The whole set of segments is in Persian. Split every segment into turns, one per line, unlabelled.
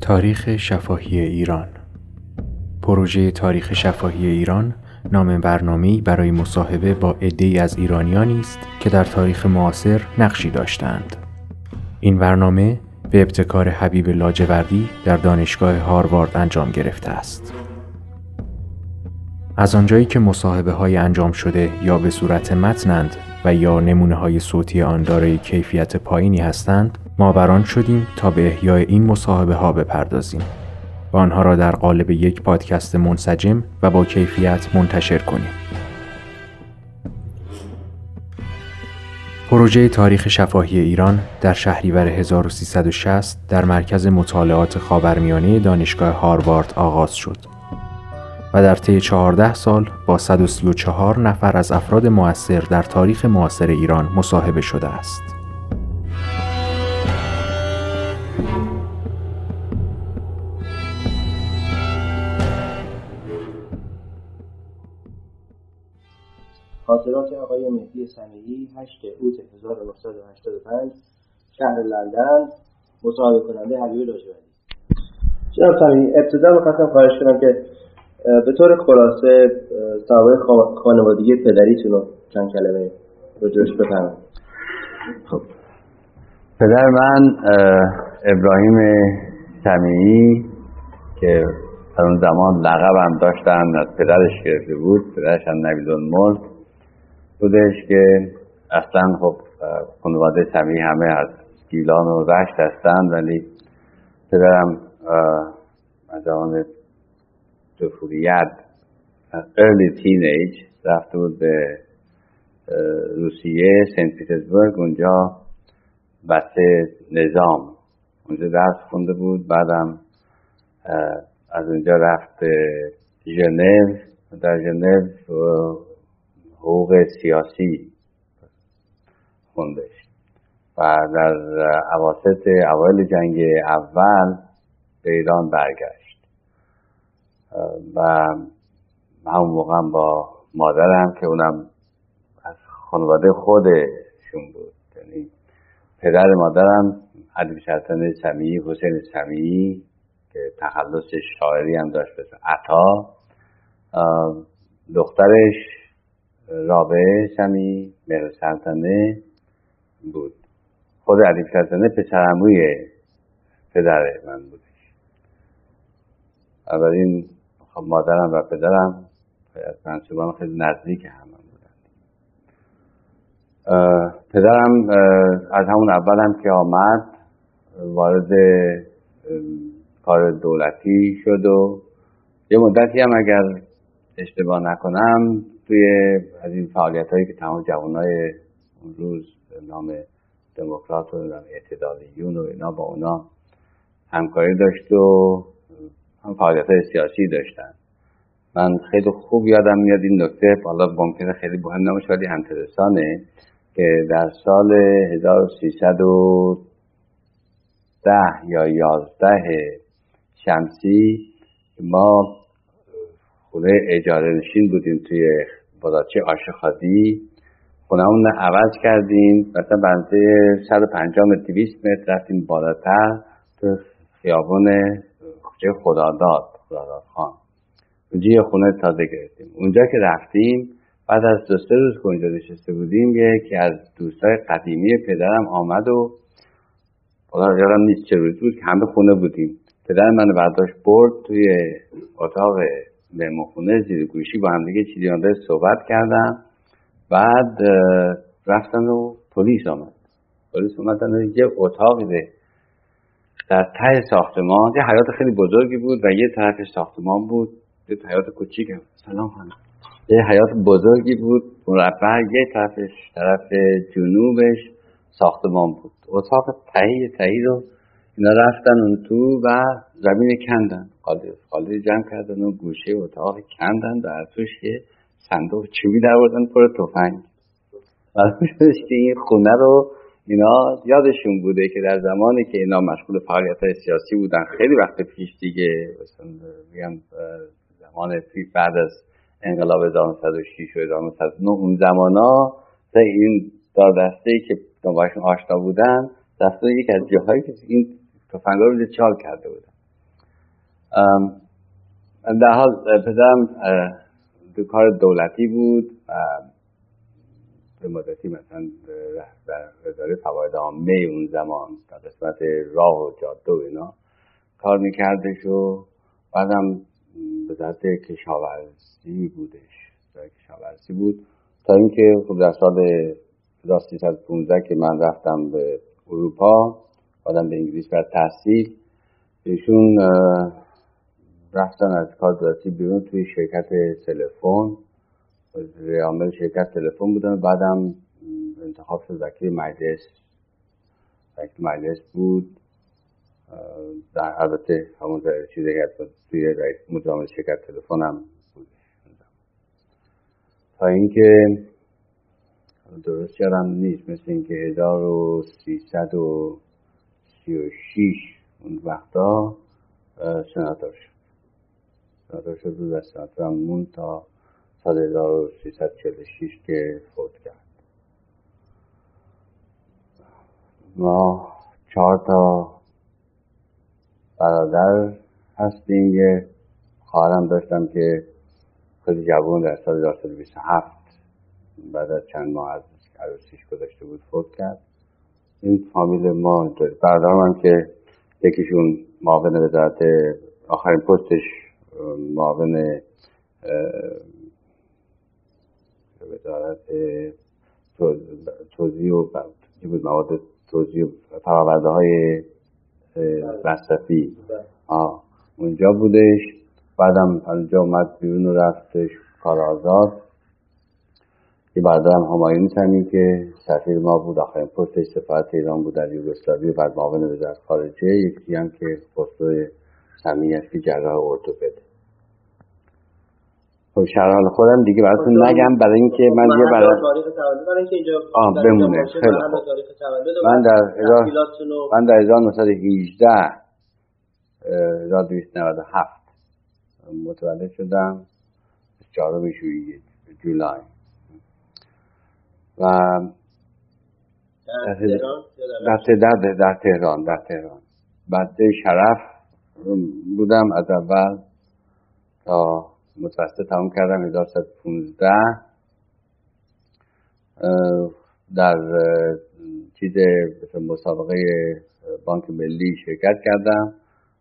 تاریخ شفاهی ایران پروژه تاریخ شفاهی ایران نام برنامه‌ای برای مصاحبه با عده‌ای از ایرانیانی است که در تاریخ معاصر نقشی داشتند. این برنامه به ابتکار حبیب لاجوردی در دانشگاه هاروارد انجام گرفته است. از آنجایی که مصاحبه های انجام شده یا به صورت متنند و یا نمونه های صوتی آن دارای کیفیت پایینی هستند ما بران شدیم تا به احیای این مصاحبه ها بپردازیم و آنها را در قالب یک پادکست منسجم و با کیفیت منتشر کنیم. پروژه تاریخ شفاهی ایران در شهریور 1360 در مرکز مطالعات خاورمیانه دانشگاه هاروارد آغاز شد و در طی 14 سال با 134 نفر از افراد موثر در تاریخ معاصر ایران مصاحبه شده است.
خاطرات آقای مهدی سمیعی 8 اوت 1985 شهر لندن مصاحبه کننده حبیب لاجوردی جناب سمیعی ابتدا می‌خواستم خواهش کنم که به طور خلاصه صحابه خانوادگی پدریتون رو چند کلمه جوش بفرمایید؟
خب. پدر من ابراهیم سمیعی که در اون زمان لقب هم داشتن از پدرش گرفته بود پدرش هم نوید ملک بودش که اصلا خب خانواده سمی همه از گیلان و رشت هستند ولی پدرم از زمان طفولیت early teenage رفته بود به روسیه سنت پیترزبورگ. اونجا بسته نظام اونجا درس خونده بود. بعدم از اونجا رفت به ژنو. در ژنو حقوق سیاسی خوندش. و در عواسط اوایل جنگ اول به ایران برگشت. و همون موقع با مادرم که اونم از خانواده خودشون بود. یعنی پدر مادرم علی شرطن سمیعی حسین سمیعی که تخلص شاعری هم داشت به عطا. دخترش رابعه سمی مهر سلطنه بود. خود علی سلطنه پسرموی پدر من بودش. اولین خب مادرم و پدرم از منصوبان خیلی نزدیک هم بودن. پدرم از همون اول هم که آمد وارد کار دولتی شد و یه مدتی هم اگر اشتباه نکنم توی از این فعالیت هایی که تمام جوان های اون روز نام دموکرات و اعتدالیون و اینا با اونا همکاری داشت و هم فعالیت های سیاسی داشتن. من خیلی خوب یادم میاد این نکته. حالا ممکنه خیلی مهم نباشه ولی انترسانه که در سال 1310 یا 11 شمسی ما خونه اجاره نشین بودیم توی بازارچه آشخادی. خونهمون رو عوض کردیم. مثلا بنده 150 متر 200 متر رفتیم بالاتر. تو خیابون کوچه خداداد خداداد خان. اونجا یه خونه تازه گرفتیم. اونجا که رفتیم بعد از دو سه روز که اونجا نشسته بودیم یکی از دوستای قدیمی پدرم آمد و حالا یادم نیست چه روز بود که همه خونه بودیم. پدر من برداشت برد توی اتاق مهمونخونه زیر گوشی با هم دیگه چیزی صحبت کردن بعد رفتن و پلیس آمد. پلیس اومدن یه اتاقی ده در ته ساختمان. یه حیات خیلی بزرگی بود و یه طرف ساختمان بود. یه حیات کوچیک. سلام خانم. یه حیات بزرگی بود. مربع یه طرفش طرف جنوبش ساختمان بود. اتاق تهی تهی رو اینا رفتن اون تو و زمین کندن. خالی جمع کردن و گوشه اتاق کندن در توش یه صندوق چوبی در بردن پر تفنگ. که این خونه رو اینا یادشون بوده که در زمانی که اینا مشغول فعالیت های سیاسی بودن خیلی وقت پیش دیگه میگم زمان بعد از انقلاب 1906 و 1909 اون زمان ها این دار دسته ای که باشون آشنا بودن رفتن یک از جاهایی که این تفنگا رو چال کرده بودن. در حال پدرم دو کار دولتی بود و به مدتی مثلا در وزاره فواید عامه اون زمان در قسمت راه و جاده و اینا کار میکردش و بعدم ذات کشاورزی بودش. کشاورزی بود تا اینکه خب در سال 1315 که من رفتم به اروپا بعدم به انگلیس بر تحصیل ایشون رفتن از کار بیرون توی شرکت تلفن. عامل شرکت تلفن بودن. بعدم انتخاب شد وکیل مجلس. وکیل مجلس بود. در البته همون چیزی که توی رئیس مدام شرکت تلفن هم بود. تا اینکه درست کردم نیست مثل اینکه 1336 اون وقتا سناتور شد. سناتور شد بود و سناتور هم مون تا سال 1346 که فوت کرد. ما چهار تا برادر هستیم یه خواهرم داشتم که خیلی جوان در سال 1927 بعد از چند ماه از عروسیش گذاشته بود فوت کرد. این فامیل ما برادرم هم که یکیشون معاون وزارت آخرین پستش معاون وزارت توضیح و بود؟ مواد توضیح و فراورده های مصرفی. اونجا بودش. بعدم اونجا اومد بیرون و رفتش کار آزاد یه برادرم همایونی که سفیر ما بود. آخرین پستش سفارت ایران بود در یوگسلاوی و بعد معاون وزارت خارجه. یکی هم که پست سمیه که جراح ارتوپد. شرحال خودم دیگه براتون خب، نگم. برای اینکه من یه برای آه بمونه. خیلی من در من در 1918 1297 متولد شدم. 4 جولای. و در تهران در تهران در تهران. بعد شرف بودم از اول تا متوسط تمام کردم 1115 در چیز مسابقه بانک ملی شرکت کردم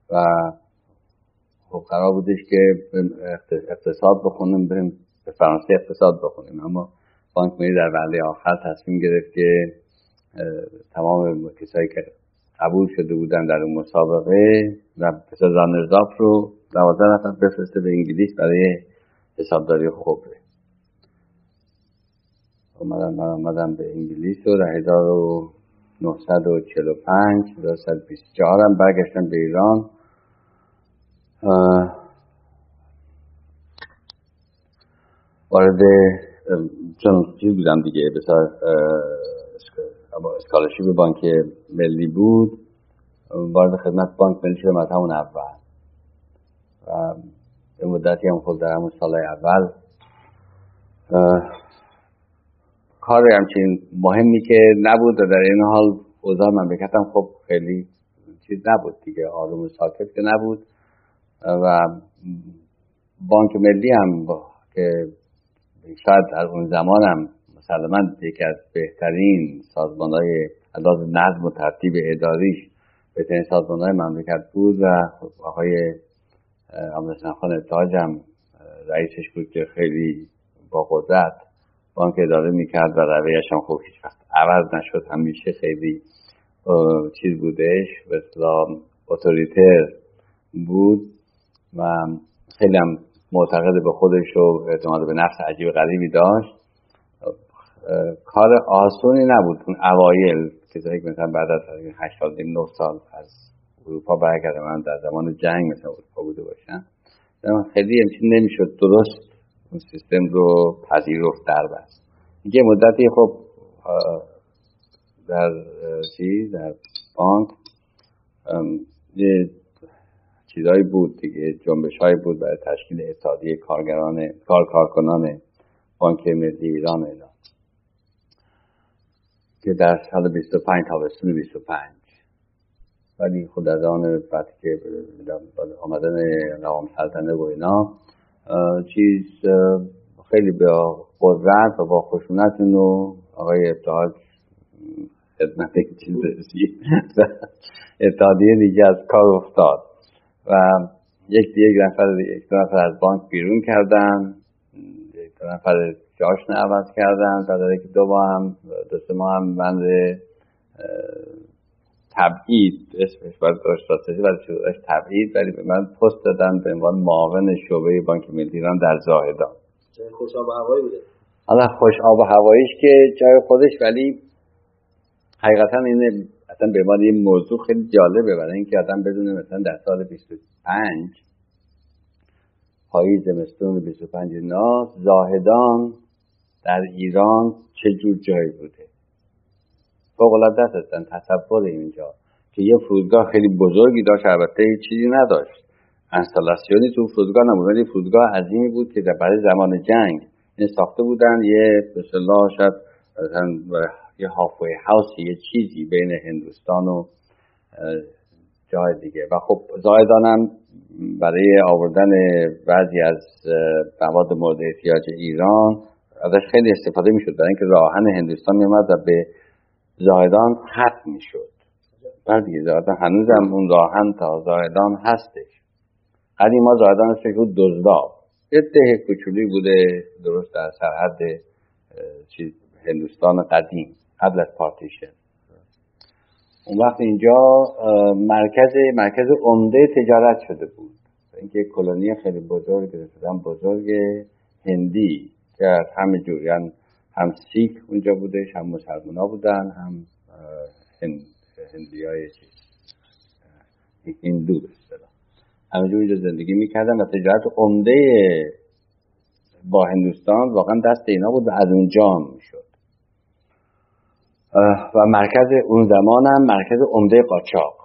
و خب قرار بودش که اقتصاد بخونیم بریم به فرانسه اقتصاد بخونیم اما بانک ملی در وعده آخر تصمیم گرفت که تمام کسایی که قبول شده بودن در اون مسابقه و پسر زانرزاف رو دوازده نفر بفرسته به انگلیس برای حسابداری خبره اومدم من آمدم به انگلیس و در 1945 1924 هم برگشتم به ایران. وارد چون چیز بودم دیگه بسیار اسکالرشیپ بانک ملی بود. وارد خدمت بانک ملی شدم از همون اول. به مدتی هم خود در همون سال اول. کار همچین مهمی که نبود و در این حال اوضاع مملکتم خب خیلی چیز نبود دیگه آروم ساکت که نبود. و بانک ملی هم که شاید در اون زمان هم مسلما یکی از بهترین سازمان های نظم و ترتیب اداریش بهترین سازمان های مملکت بود و خب آقای عبدالحسن خان تاج هم رئیسش بود که خیلی با قدرت بانک اداره می‌کرد و رویش هم خوب هیچ وقت عوض نشد همیشه خیلی چیز بودش اسلام اتوریتر بود و خیلی هم معتقد به خودش و اعتماد به نفس عجیب غریبی داشت. کار آسونی نبود. اون اوایل که مثلا بعد از 80 9 سال از اروپا برگرده من در زمان جنگ مثلا اروپا بوده باشم. خیلی همچین نمی‌شد درست اون سیستم رو پذیرفت در بست یه مدتی خب در چی؟ در بانک یه چیزهایی بود دیگه جنبش هایی بود برای تشکیل اتحادیه کارگران کار کارکنان بانک ملی ایران اینا. که در سال 25 تابستون 25 ولی خود از آن وقتی که آمدن نوام سلطنه و اینا چیز خیلی به قدرت و با خشونت و آقای ابتحاد خدمت چیز رسید اتحادیه دیگه از کار افتاد و یک یک نفر یک نفر از بانک بیرون کردن یک نفر جاش عوض کردن در که دو با هم دو ما هم بند تبعید اسمش باید داشت ولی شدهش تبعید. ولی به من پست دادن به عنوان معاون شعبه بانک ملی ایران در زاهدان
خوش آب و هوایی بوده.
حالا خوش آب و هواییش که جای خودش ولی حقیقتا اینه اصلا به عنوان یه موضوع خیلی جالبه برای اینکه آدم بدونه مثلا در سال 25 پاییز زمستون 25 نا زاهدان در ایران چه جور جایی بوده؟ فوق العاده هستن تصور اینجا که یه فرودگاه خیلی بزرگی داشت البته چیزی نداشت. انستالاسیونی تو فرودگاه نبود فرودگاه عظیمی بود که برای زمان جنگ این ساخته بودن. یه به شاید یه هافوی هاوس یه چیزی بین هندوستان و جای دیگه. و خب زایدانم برای آوردن بعضی از مواد مورد احتیاج ایران ازش خیلی استفاده می‌شد. برای اینکه راهن هندوستان میومد و به زایدان ختم می‌شد. بعد دیگه زایدان هنوزم اون راهن تا زایدان هستش. ما زایدان اسمش بود دزداب. یه ده کوچولی بوده درست در سرحد چیز هندوستان قدیم قبل از پارتیشن. اون وقت اینجا مرکز مرکز عمده تجارت شده بود. اینکه کلونی خیلی بزرگ بزرگ هندی که از همه جور یعنی هم سیک اونجا بودش هم مسلمان ها بودن هم هند، هندی های چیز هندو همه جور اینجا زندگی می‌کردن و تجارت عمده با هندوستان واقعا دست اینا بود و از اونجا می‌شد. و مرکز اون زمان هم مرکز عمده قاچاق.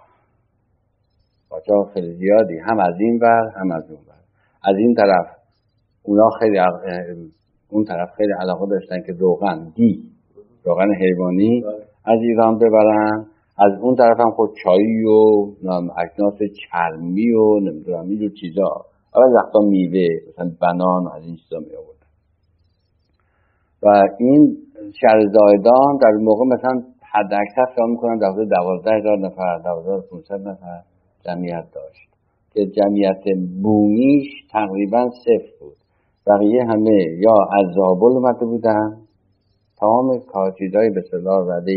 قاچاق خیلی زیادی هم از این ور هم از اون ور. از این طرف اونا خیلی اون طرف خیلی علاقه داشتن که روغن دی روغن حیوانی از ایران ببرن. از اون طرف هم خود چایی و اکناس چرمی و نمی‌دونم اینجور چیزا. اول وقتا میوه مثلا بنان از این چیزا می آوردن. و این شهر زایدان در موقع مثلا حد اکثر فهم می‌کنن در حدود دوازده هزار نفر دوازده نفر جمعیت داشت که جمعیت بومیش تقریبا صفر بود. بقیه همه یا از زابل اومده بودن تمام کارچیزهای به صلاح رده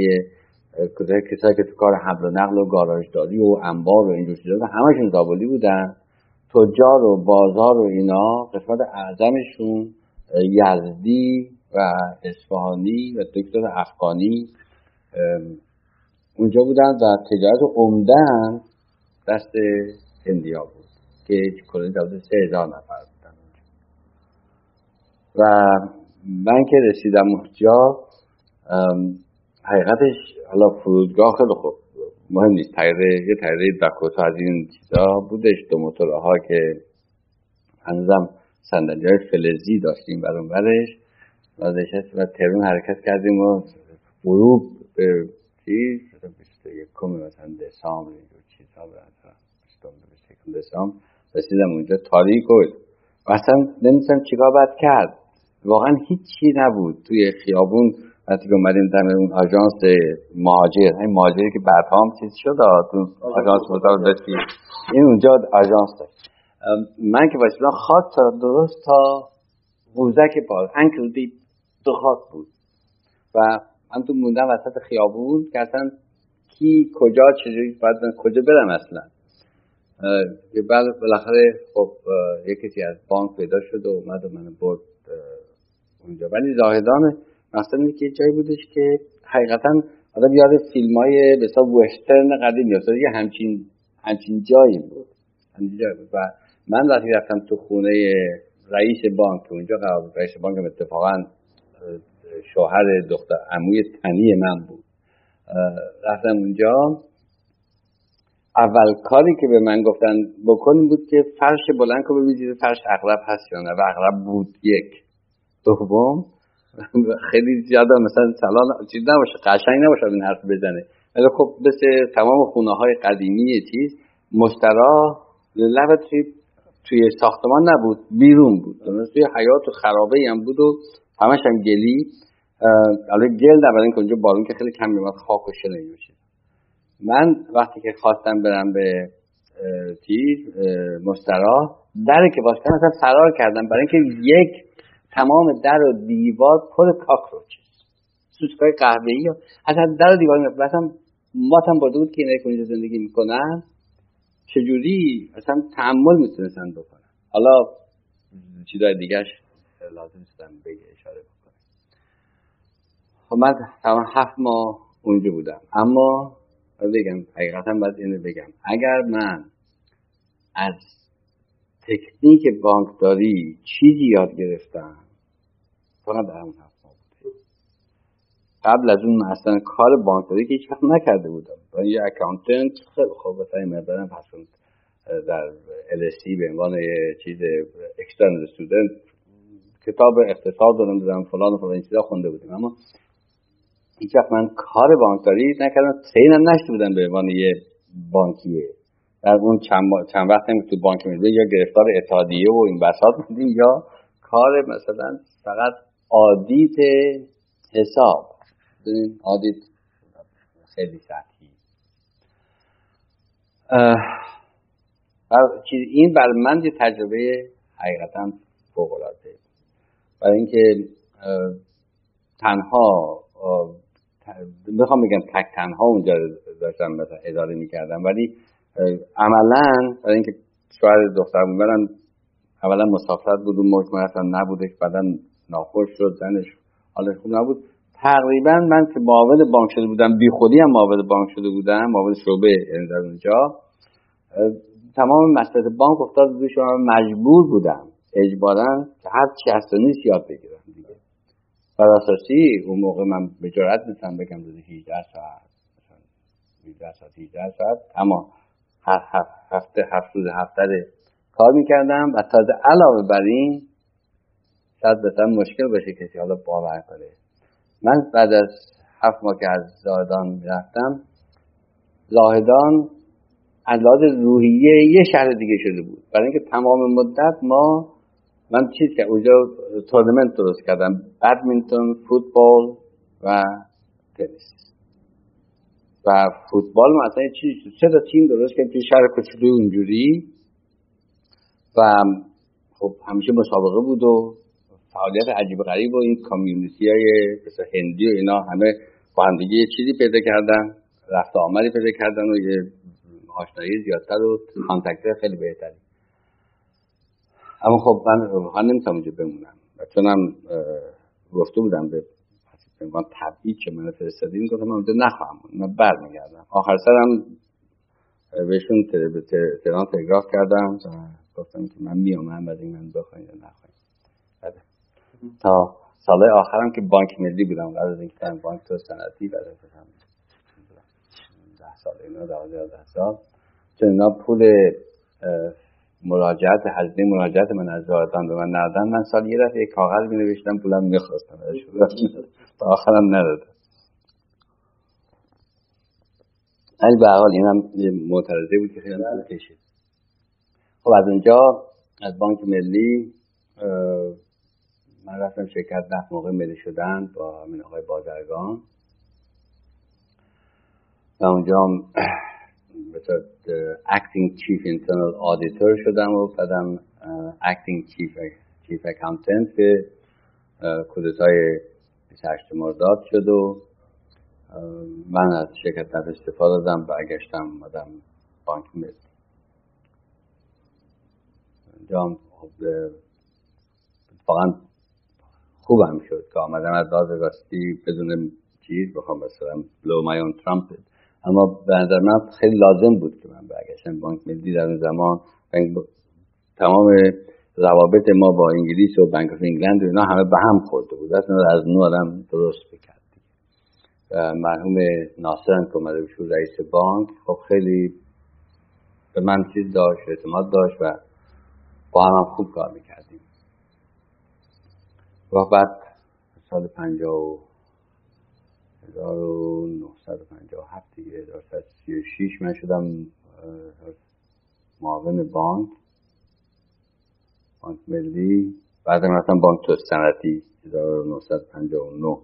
کسایی که تو کار حمل و نقل و گاراژداری و انبار و اینجور چیزا همشون زابلی بودن. تجار و بازار و اینا قسمت اعظمشون یزدی و اصفهانی و دکتر افغانی اونجا بودن و تجارت عمدن دست هندیا بود که کلی سه هزار نفر. و من که رسیدم اونجا حقیقتش حالا فرودگاه خیلی خوب. مهم نیست. تایره یه تایره دکوتا از این چیزا بودش. دو موتورها که هنوزم صندلی های فلزی داشتیم برون برش و و ترون حرکت کردیم و غروب به چیز؟ یکم مثلا دسامبر اینجور چیزها به دسامبر. رسیدم اونجا تاریک و اصلا نمی‌دونم چیکار باید کرد. واقعا هیچی نبود توی خیابون. وقتی که اومدیم در اون آژانس مهاجر این مهاجری که بعد هم چیز شد آژانس مطار داشتی این اونجا آژانس داشت. من که واسه خواست تا درست تا قوزک پاس انکل دیپ دو خاک بود. و من تو موندم وسط خیابون که اصلا کی کجا چجوری باید من کجا برم اصلا. بعد بالاخره خب یک کسی از بانک پیدا شد و اومد و من برد اونجا. ولی زاهدان مثلا که جایی بودش که حقیقتا آدم یاد فیلم های بسا وسترن قدیم یا یه همچین همچین جایی بود. همچین جایی بود. و من وقتی رفتم تو خونه رئیس بانک که اونجا قرار بود رئیس بانک اتفاقا شوهر دختر عموی تنی من بود. رفتم اونجا. اول کاری که به من گفتن بکنیم بود که فرش بلند که ببینید فرش اغرب هست یا نه. و اغرب بود یک. دوم خیلی زیاده مثلا سلام چیز نباشه قشنگ نباشه این حرف بزنه. ولی خب مثل تمام خونه های قدیمی چیز مشترا لب توی, ساختمان نبود بیرون بود. توی حیات و خرابه هم بود و همش هم گلی. البته گل نه برای اونجا بارون که خیلی کم میومد خاک و شنه من وقتی که خواستم برم به چیز مسترا در که باز کردم اصلا فرار کردم. برای اینکه یک تمام در و دیوار پر کاکروچ سوسکای قهوه‌ای اصلا در و دیوار اصلا ماتم برده بود که اینه کنید زندگی می‌کنن. چجوری؟ اصلا تحمل می‌تونستن بکنن. حالا چیزای دیگهش لازم استم بگه اشاره بکنه خب من تمام هفت ماه اونجا بودم. اما بگم حقیقتا باید اینو بگم. اگر من از تکنیک بانکداری چیزی یاد گرفتم فقط در همون هفت ماه بوده. قبل از اون اصلا کار بانکداری که هیچ وقت نکرده بودم. با یه اکاونتنت خیلی خوب مثلا مقدارم پس در LSE به عنوان چیز اکسترنال استودنت کتاب اقتصاد رو نمی‌دونم فلان و فلان چیزا خونده بودیم. اما هیچ وقت من کار بانکداری نکردم هم نشته بودم به عنوان یه بانکیه. در اون چند, چند وقت تو بانک میده یا گرفتار اتحادیه و این بساط بودیم یا کار مثلا فقط آدیت حساب. آدیت خیلی سطحی این بر من یه تجربه حقیقتا فوق برای اینکه تنها می‌خوام بگم تک تنها اونجا داشتم مثلا اداره می‌کردم ولی عملا برای اینکه شوهر دختر برن اولا مسافرت بود و مجمع اصلا نبودش بعدا ناخوش شد زنش حالش خوب نبود. تقریبا من که معاون بانک شده بودم بی خودی هم معاون بانک شده بودم معاون شعبه یعنی در اونجا تمام مسئله بانک افتاد شما مجبور بودم اجبارا که هر چی هست نیست یاد بگیرم. بر اساسی اون موقع من به جرات می‌تونم بگم روزی 18 ساعت مثلا 18 ساعت 18 ساعت. اما هفته هفت روز هفته کار می‌کردم و تازه علاوه بر این شاید بسیار مشکل باشه کسی حالا باور کنه. من بعد از هفت ماه که از زاهدان می‌رفتم زاهدان از روحیه یه شهر دیگه شده بود. برای اینکه تمام مدت ما من چیز که اونجا تورنمنت درست کردم بدمینتون فوتبال و تنیس. و فوتبال مثلا چیز سه تا تیم درست کردم توی شهر کوچولو اونجوری. و خب همیشه مسابقه بود و فعالیت عجیب غریب و این community های مثل هندی و اینا همه با هم دیگه چیزی پیدا کردن رفت آمدی پیدا کردن و یه آشنایی زیادتر و contact خیلی بهتری. اما خب من واقعا نمی‌تونم اونجا بمونم. و چونم گفته بودم به عنوان تبعید که من فرستادیم گفتم من اونجا نخواهم من برمیگردم. آخر سرم بهشون تهران تلگراف کردم. و گفتم که من میامم بعد این من بخواین یا نخواین. بله. تا سال آخرم که بانک ملی بودم. قبل از اینکه بانک تو سنتی بعد از ده سال اینا ده سال. چون اینا پول مراجعت هزینه مراجعت من از به من ندادن. من سال یه دفعه کاغذ می نوشتم پولم می‌خواستم. تا آخرم ندادم. ولی به حال اینم معترضه بود که خیلی طول کشید. خب از اونجا از بانک ملی من رفتم شرکت ده موقع ملی شدن با من آقای بازرگان. و اونجا مثلا acting chief internal auditor شدم و بعدم acting chief chief accountant که کودتای 28 مرداد شد و من از شرکت استفاده دادم برگشتم آمدم بانک ملی. جام خب واقعا خوبم شد که آمدم از راستی بدون چیز. بخوام مثلا blow my own trumpet. اما به نظر من خیلی لازم بود که من برگشتم. بانک ملی در اون زمان تمام روابط ما با انگلیس و بانک آف انگلند و اینا همه به هم خورده بود. اصلا از نو آدم درست بکرد و مرحوم ناصرن که اومده بشور رئیس بانک خب خیلی به من چیز داشت اعتماد داشت و با هم, هم خوب کار می‌کردیم. و بعد سال پنجاه 1957 دیگه 1936 من شدم معاون بانک بانک ملی. بعد رفتم بانک توست صنعتی 1959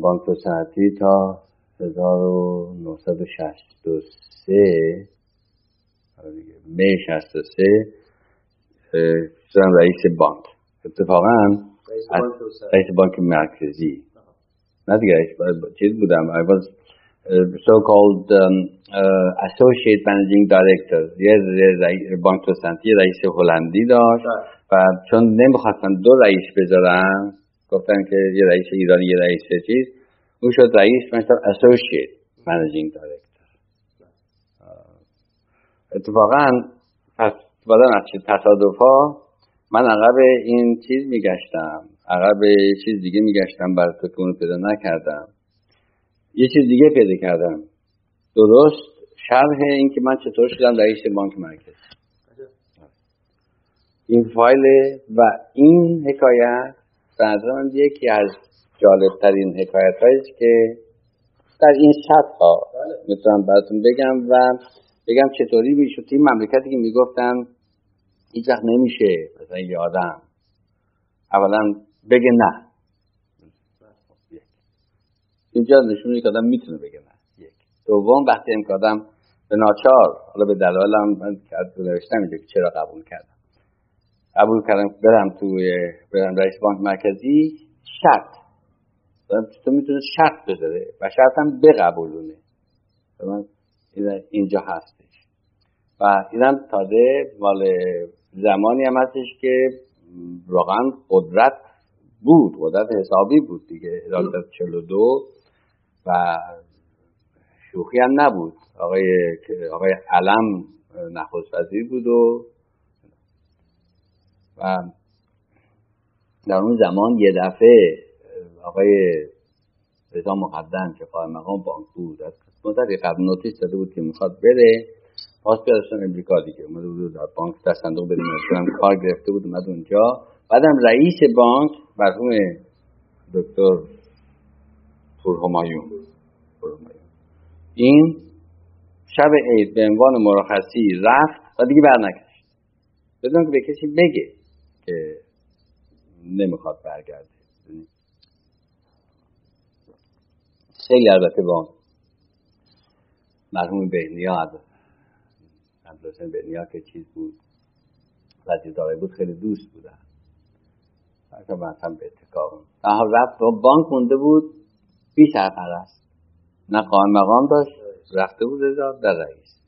بانک توست صنعتی تا 1963 آره می 63 شدم رئیس بانک. اتفاقا رئیس بانک مرکزی. نه دیگه چیز بودم. I was so called um, uh, associate managing director. یه بانک توسنتی رئیس هلندی داشت. و چون نمی‌خواستن دو رئیس بذارن گفتن که یه رئیس ایرانی یه رئیس چیز اون شد رئیس من شدم associate managing director. اتفاقا پس بعدا از تصادف ها من عقب این چیز میگشتم. عقب چیز دیگه میگشتم برای تو که اونو پیدا نکردم. یه چیز دیگه پیدا کردم. درست شرح این که من چطور شدم رئیس بانک مرکزی این فایل و این حکایت به من یکی از جالبترین حکایت هاییست که در این سطح ها می‌تونم براتون بگم و بگم چطوری می‌شد. این مملکتی که می‌گفتن هیچ وقت نمیشه مثلا یه آدم اولا بگه نه. اینجا نشون که آدم می‌تونه بگه نه. یک دوم وقتی این آدم به ناچار حالا به دلایلم من نوشتم اینجا که چرا قبول کردم. قبول کردم برم توی برم رئیس بانک مرکزی شرط. تو می‌تونه شرط بذاره و شرط هم بقبولونه. اینجا هستش. و اینم تازه مال زمانی هم هستش که واقعا قدرت بود قدرت حسابی بود دیگه 1942 و شوخی هم نبود. آقای آقای علم نخست وزیر بود و و در اون زمان یه دفعه آقای رضا مقدم که قائم مقام بانک بود از مدتی قبل نوتیس داده بود که می‌خواد بره. پاس بیادشتن امریکا دیگه. اومده بود در بانک در صندوق بدون کار گرفته بود اومد اونجا. بعدم رئیس بانک مرحوم دکتر پور همایون این شب عید به عنوان مرخصی رفت و دیگه برنگشت. بدون که به کسی بگه که نمی‌خواد برگرده. خیلی البته با مرحوم بهنیاد عبدالحسین بهنیا که چیز بود وزیر بود خیلی دوست بودن. مثلا مثلا به اتکا رفت با بانک مونده بود بی سرپرست نه قائم مقام داشت رفته بود در رئیس.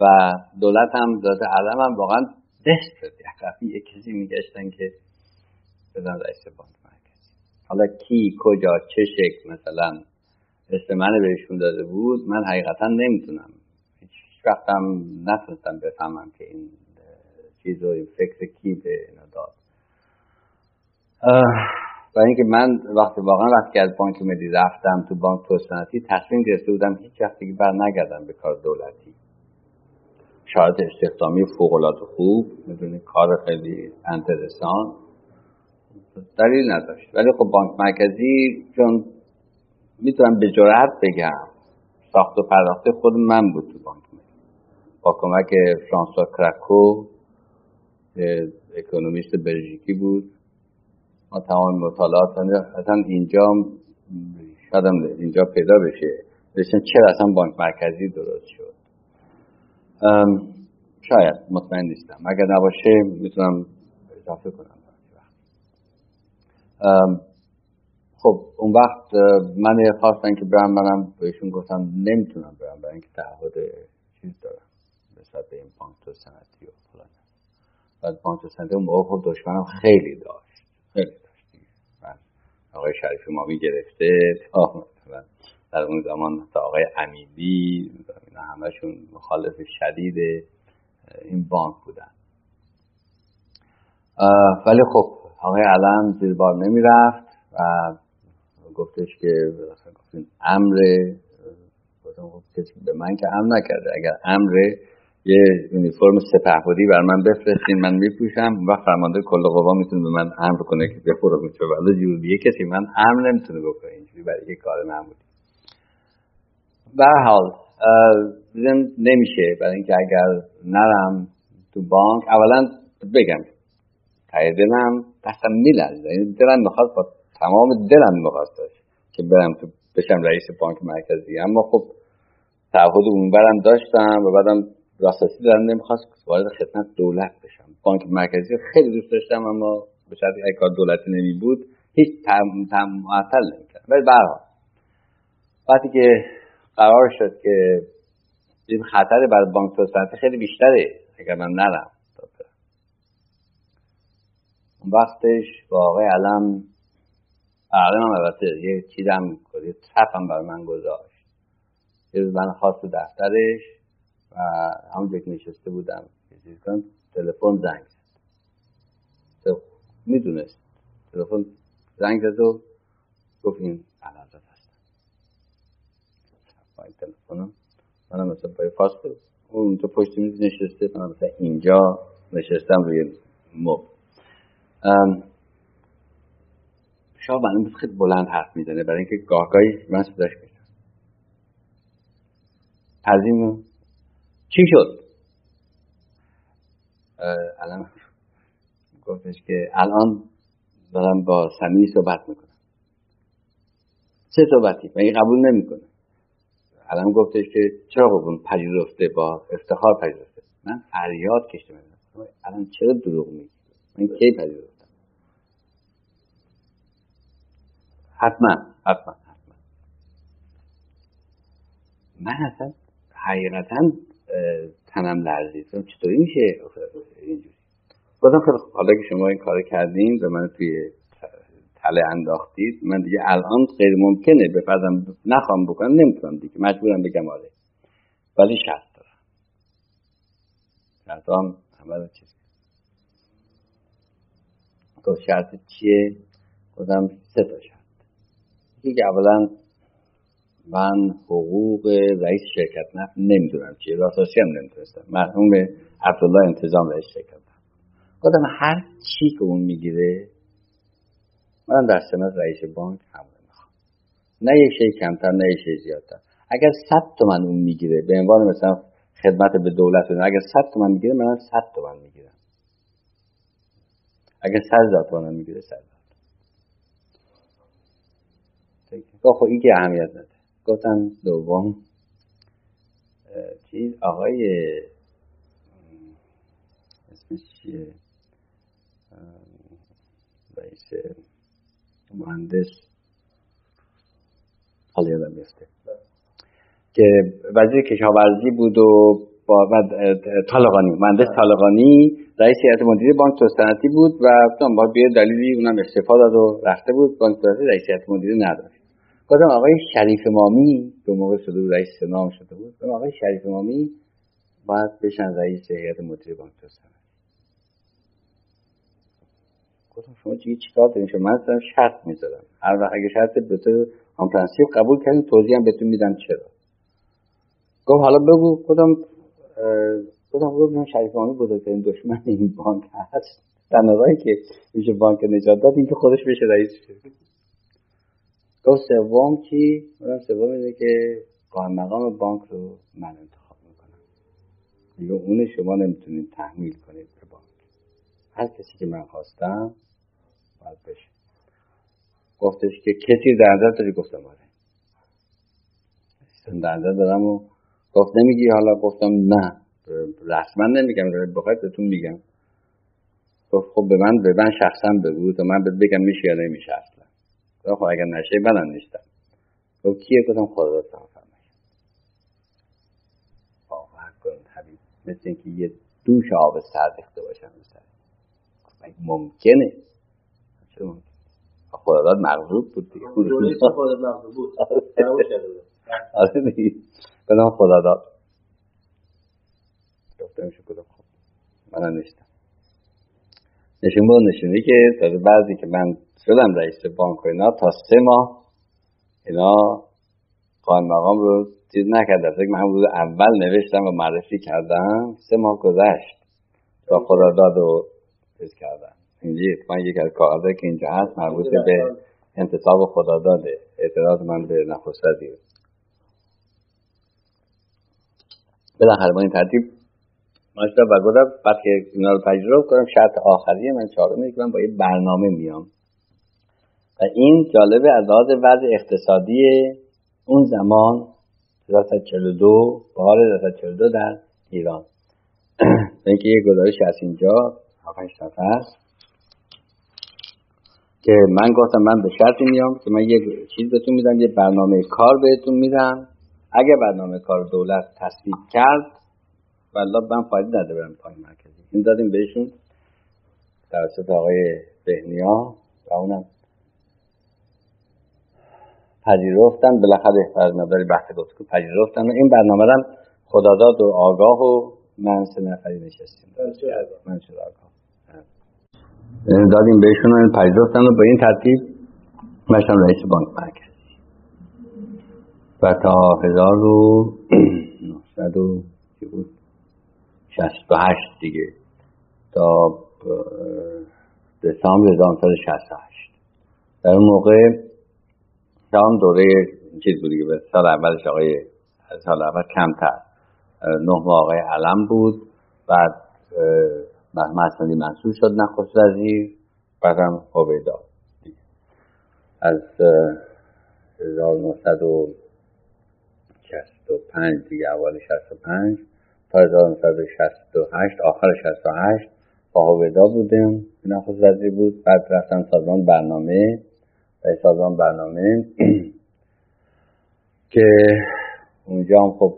و دولت هم داده علم هم واقعا دست شد. یه کسی میگشتن که بدن رئیس بانک مرکزی. حالا کی کجا چه شکل مثلا اسم من بهشون داده بود من حقیقتا نمی‌تونم هیچ وقت هم نتونستم بفهمم که این چیز رو فکر کی به اینا داد. برای اینکه من وقتی واقعا وقتی از بانک ملی رفتم تو بانک توسنتی تصمیم گرفته بودم هیچ وقت دیگه بر نگردم به کار دولتی. شاید استخدامی فوق العاده خوب می‌دونی کار خیلی انترسان. دلیل نداشت. ولی خب بانک مرکزی چون می‌تونم به جرات بگم ساخت و پرداخته خود من بود تو بانک. با کمک فرانسوا کرکو اکونومیست بلژیکی بود. ما تمام مطالعات اصلا اینجا شاید اینجا پیدا بشه. بسیار چرا اصلا بانک مرکزی درست شد. شاید مطمئن نیستم. اگر نباشه می‌تونم اضافه کنم. خب اون وقت من خواستن که برم منم بهشون گفتم نمی‌تونم برم برای اینکه تعهد چیز دارم. نسبت به این بانک تو سنتی و فلان بعد بانک تو سنتی اون موقع خب دشمنم خیلی داشت. خیلی آقای شریف مامی گرفته. تا در اون زمان تا آقای امیدی همشون مخالف شدید این بانک بودن. ولی خب آقای علم زیر بار نمی رفت و گفتش که امر. خب به من که امر نکرده. اگر امر یه یونیفرم سپهبدی بر من بفرستین من میپوشم و فرمانده کل قوا می‌تونه به من امر کنه که بفرستم چون ولی جوریه کسی من امر نمی‌تونه بکنه اینجوری برای یه کار معمولی. به حال نمیشه. برای اینکه اگر نرم تو بانک اولا بگم تای دلم دستم میلرزه. یعنی دلم می‌خواد با تمام دلم میخواستش که برم تو بشم رئیس بانک مرکزی. اما خب تعهد اونورم داشتم و بعدم راستاسی دارم نمی‌خواست وارد خدمت دولت بشم. بانک مرکزی خیلی دوست داشتم اما به شرطی اگه کار دولتی نمی بود هیچ تم معطل نمی‌کرد ولی برها وقتی که قرار شد که این خطر برای بانک توسعه خیلی بیشتره اگر من نرم. اون وقتش با آقای علم علم هم البته یه چیزم یه ترپ هم برای من گذاشت. یه روز من خواست دفترش و همونجا که نشسته بودم تلفن زنگ زد. می‌دونست. تلفن زنگ زد و گفت این علازت هستم پای تلفنم منم مثلا پای فاست اون تو پشت میز نشسته من مثلا اینجا نشستم روی مب. شاه من خیلی بلند حرف می‌زنه برای اینکه گاهگاهی من صداش میشم از این چی شد؟ الان گفتش که الان دارم با سمی صحبت می‌کنم. چه صحبتی این قبول نمی‌کنه؟ الان گفتش که چرا قبول پذیرفته با افتخار پذیرفته من فریاد کشته الان چرا دروغ میگی؟ من کی پذیرفتم حتما حتما حتما. من اصلا حقیقتا تنم لرزید. چطوری میشه؟ اینجوری. گفتم خیلی حالا که شما این کار کردین و من توی تله انداختید من دیگه الان غیر ممکنه بپردم نخوام بکنم نمی‌تونم دیگه. مجبورم بگم آره. ولی شرط دارم. شرط هم همه چیز گفت شرط چیه؟ گفتم سه تا شرط. یکی اولا من حقوق رئیس شرکت نفت نمی‌دونم چیه. راستاسی هم نمی‌دونستم. مرحوم عبدالله انتظام رئیس شرکت نفت گفتم هر چی که اون می‌گیره من در سمت رئیس بانک همونه می‌خوام. نه یه شی کمتر نه یه شی زیادتر. اگر صد تومن اون می‌گیره به عنوان مثلا خدمت به دولت اگر صد تومن می‌گیره من صد تومن می‌گیرم. اگر صد هزار تومن می‌گیره صد خب این که اهمیت نداره. گفتم دوم چیز؟ آقای اسمش چیه؟ رئیس مهندس. حالا یادم میفته که وزیر کشاورزی بود و با طالقانی مهندس طالقانی رئیس هیئت مدیره بانک توسعه بود و بنا به هر دلیلی اونم استعفا داد و رفته بود بانک توسعه رئیس هیئت مدیره نداشت. گفتم آقای شریف امامی یه موقع بود رئیس سنا شده بود. گفتم آقای شریف امامی باید بشن رئیس هیئت مدیره بانک توسعه گفتم شما چی چیکار دارین؟ شما من شرط می‌ذارم هر وقت اگه شرط به تو پرنسیپ قبول کردین توضیح هم بهتون میدم چرا. گفت حالا بگو. گفتم گفتم گفتم شریف مامی بزرگترین دشمن این بانک هست. تنهایی که میشه بانک نجات داد اینکه خودش بشه رئیس گفت سوم چی؟ اونم سوم اینه که قائم مقام بانک رو من انتخاب می‌کنم. دیگه اون شما نمی‌تونید تحمیل کنید به بانک. هر کسی که من خواستم باید بشه. گفتش که کسی در نظر داری؟ گفتم آره. در نظر دارم و گفت نمیگی؟ حالا گفتم نه. رسما نمیگم. بخواید بهتون میگم. گفت خب به من به من شخصا بگو. تا من بگم میشه یا نمیشه خب اگر نشه منم نیستم. گفت کیه؟ گفتم خدا را فرمایید باور کن حبیب مثل اینکه یه دوش آب سرد ریخته باشم مثلا ممکنه؟ چرا ممکنه؟ خداداد مغضوب بود دیگه.
خداداد مغضوب بود.
آره. دیگه. گفتم خداداد گفتم شو کدام خب منم نیستم. نشون بود نشونی که بعضی که من شدم رئیس بانک و اینا تا سه ماه. اینا قائم مقام رو چیز نکردم. فکر من روز اول نوشتم و معرفی کردم. سه ماه گذشت. تا خدا داد و چیز کردم. اینجا من یک از کارده که اینجا هست مربوط به انتصاب خدا داده. اعتراض من به نخست وزیر بالاخره با این ترتیب ماشتا و گفتم بعد که اینا رو تجربه کنم شرط آخری من چهارمه که من با یه برنامه میام. و این جالبه از لحاظ وضع اقتصادی اون زمان 1942 بار 1942 در ایران. اینکه یه گزارش از اینجا 7 هست. که من گفتم من به شرطی میام که من یه چیز بهتون میدم یه برنامه کار بهتون میدم. اگه برنامه کار دولت تصویب کرد والله من فایده نده برم پای مرکزی. این دادیم بهشون توسط آقای بهنیا و اونم پذیرفتن. بالاخره از مداری بحث گفتگو پذیرفتن. و این برنامه رو خداداد و آگاه و من سه نفری نشستیم. من چه آگاه. دادیم بهشون این پذیرفتن و به این ترتیب مشتم رئیس بانک مرکزی. و تا 1968 دیگه. تا دسامبر 1968 در اون موقع هم دوره چیز بود دیگه سال اولش آقای سال اول کمتر. نه ماه آقای علم بود. بعد محمد منصور شد نخست وزیر. بعدم عبیدا. از 1965 دیگه اول 65 تا 1968 آخر 68 با هویدا بودیم. نخست وزیر بود. بعد رفتم سازمان برنامه. و سازمان برنامه که اونجا هم خب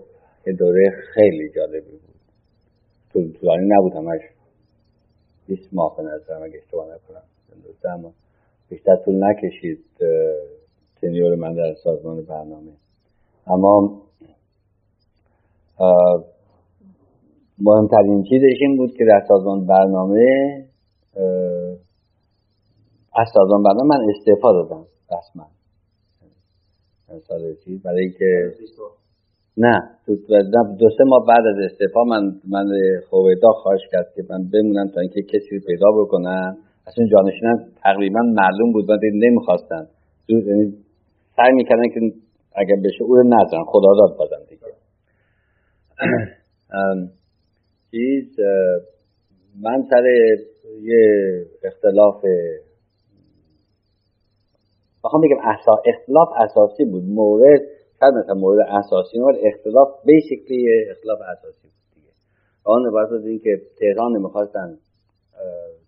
یه دوره خیلی جالبی بود. طولانی نبود همش. 20 ماه به نظرم اگه اشتباه نکنم. اما بیشتر طول نکشید تنیور من در سازمان برنامه. اما مهمترین چیزش این بود که در سازمان برنامه از سازمان من استعفا دادم رسما سال چیز برای اینکه نه دو سه ماه بعد از استعفا من من خویدا خواهش کرد که من بمونم تا اینکه کسی رو پیدا بکنم. اصلا جانشینم تقریبا معلوم بود من نمی‌خواستن. یعنی سعی می‌کردن که اگر بشه او رو نزن خدا داد بازم دیگه. چیز من سر یه اختلاف بخوام بگم اختلاف اساسی بود. مورد شاید مثلا مورد اساسی مورد اختلاف بیسیکلی اختلاف اساسی بود دیگه. آن عبارت از این که تهران نمی‌خواستن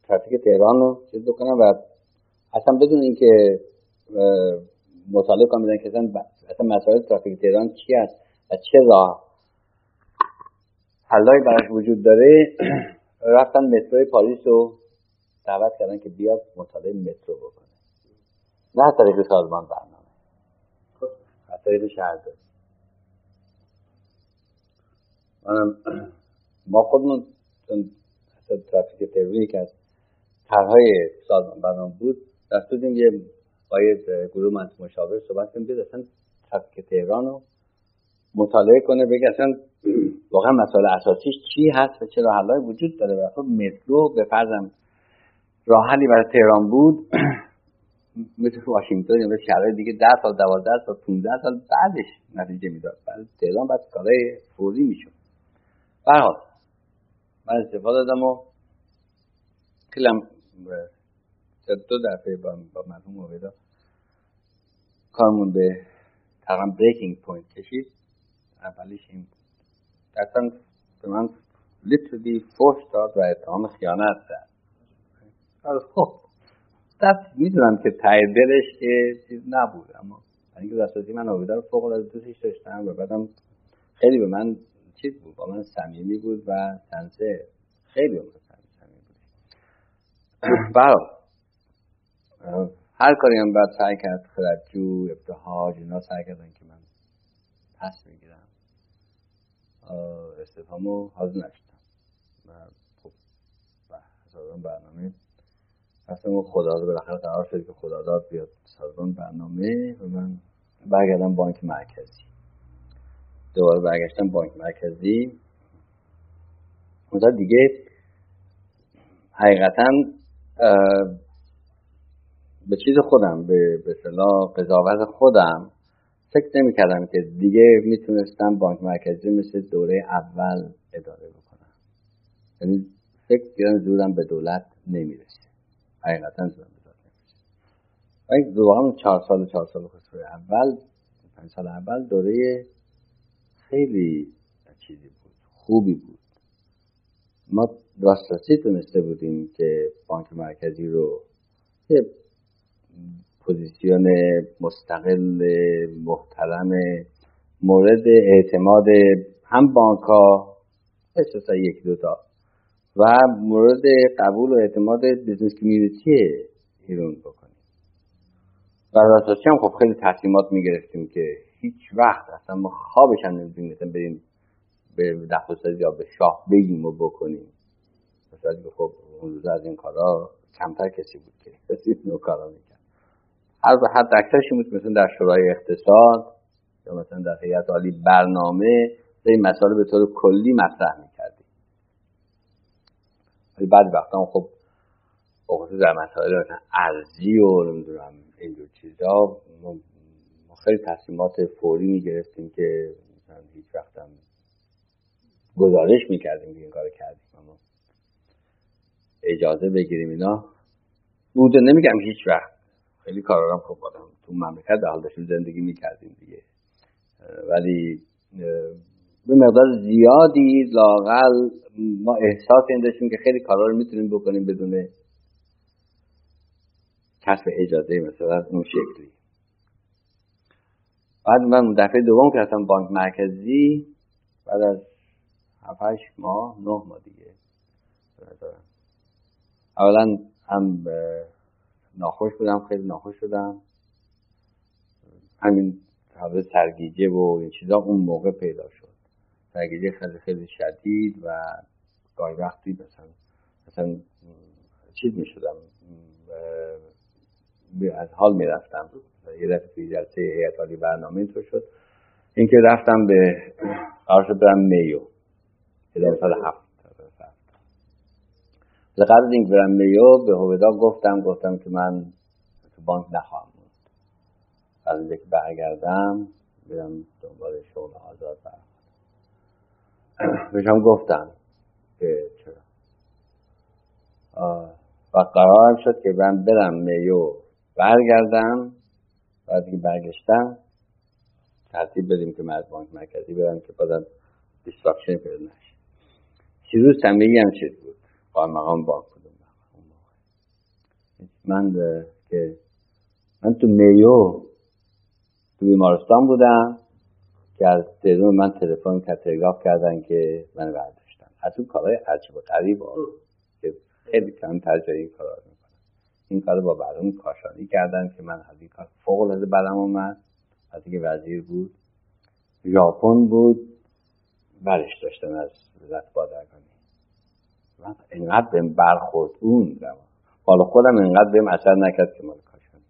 ترافیک تهران رو چیز بکنن و اصلا بدون اینکه مطالعه کنم که اصلا مسائل ترافیک تهران چی است و چه راه. حلای براش وجود داره. رفتن متروی پاریس رو دعوت کردن که بیاد مطالعه مترو بکنه. نه طریق سازمان برنامه. از طریق شهرداری منم ما خودمون ترافیک تروری که از طرحهای سازمان برنامه بود دستودیم یه باید گروه من مشاور صحبت کنیم بیاد اصلا ترافیک تهران رو مطالعه کنه بگه اصلا واقعا مسائل اساسیش چی هست و چه راه وجود داره و خب مترو به فرضم برای تهران بود مثل واشنگتن یا شهرهای دیگه ده سال دوازده سال 15 سال بعدش نتیجه می‌داد. بعد تهران بعد کارهای فوری می‌شد. برحال من استفاده دادم و خیلی دو دفعه با, با مرحوم هویدا کارمون به تقریبا breaking point کشید. اولیش این اصلا به من لیترلی فوش داد و اتهام خیانت زد خب دست. می‌دونم که ته دلش که چیز نبود اما اینکه دستاتی من آبیده رو فوق العاده دوستش داشتم و بعدم خیلی به من چیز بود با من صمیمی بود و تنسه خیلی به من صمیمی بود. برای هر کاری هم باید سعی کرد خردجو ابتهاج اینا سعی کردن که من پس می‌گیرم استفامو حاضر نشدم. و خب برنامه اصلا خدا رو بالاخره قرار شد که خدا داد بیاد سازمان برنامه و من برگردم بانک مرکزی. دوباره برگشتم بانک مرکزی. اونجا دیگه حقیقتا به چیز خودم به به قضاوت خودم فکر نمی کردم که دیگه می‌تونستم بانک مرکزی مثل دوره اول اداره بکنم. یعنی فکر کردم زورم به دولت نمی‌رسه حقیقتا زورم به دولت نمی‌رسه واقعا چهار سال چهار سال خسرو اول پنج سال اول دوره خیلی چیزی بود خوبی بود. ما راستاسی تونسته بودیم که بانک مرکزی رو یه پوزیسیون مستقل محترم مورد اعتماد هم بانک ها یک دوتا و مورد قبول و اعتماد business community ایران بکنیم. و راستاسی هم خب خیلی تصمیمات می‌گرفتیم که هیچ وقت اصلا ما خوابش هم نمی‌دونیم بریم به دخل یا به شاه بگیم و بکنیم. مثلا خب اون روز از این کارا کمتر کسی بود که کسی نو کارا می‌کرد هر حد اکثرش بود مثلا در شورای اقتصاد یا مثلا در هیئت عالی برنامه این مسائل به طور کلی مطرح می‌کردیم ولی بعد وقتا خب خصوص در مسائل ارزی و نمی‌دونم اینجور چیزا. ما خیلی تصمیمات فوری می‌گرفتیم که مثلا هیچ وقتم گزارش می‌کردیم که این کار کردیم اما اجازه بگیریم اینا. بوده نمیگم هیچ وقت. خیلی کارارم خوب آدم تو مملکت به حال داشتیم زندگی می‌کردیم دیگه. ولی به مقدار زیادی لاقل ما احساس این داشتیم که خیلی کارا رو می‌تونیم بکنیم بدون کسب اجازه مثلا اون شکلی. بعد من دفعه دوم که رفتم بانک مرکزی بعد از 7 ماه نه ماه دیگه اولا هم ناخوش بودم خیلی ناخوش شدم همین حالا سرگیجه و این چیزا اون موقع پیدا شد. سرگیجه خیلی خیلی شدید و گاهی وقتی مثلا مثلا چیز می شدم از حال می رفتم یه دفعه توی جلسه هیئت برنامه اینطور شد. اینکه رفتم به قرار شد برم میو. سال هفت قبل اینکه برم میو به هویدا گفتم گفتم که من تو بانک نخواهم بود. از اینکه برگردم برم دنبال شغل آزاد برم بهشم گفتم که چرا؟ و قرارم شد که من برم میو برگردم بعد که برگشتم ترتیب بدیم که من از بانک مرکزی برم که بازم distraction پیدا نشه. چیزو سمیگی هم چیز بود. با مقام با کدوم من که من تو میو تو بیمارستان بودم. که از تلفن من تلفن که تلگراف کردن که من برداشتن. از اون کارهای عجب و غریب که خیلی کم تجایی این کارا می‌کنم. این کار با برنامه کاشانی کردن که من از این کار فوق العاده برم اومد. از اینکه وزیر بود. ژاپن بود. برش داشتن از وزارت بادرگانی. من اینقدر بهم برخورد اون حالا خودم اینقدر بهم اثر نکرد که مال کاشان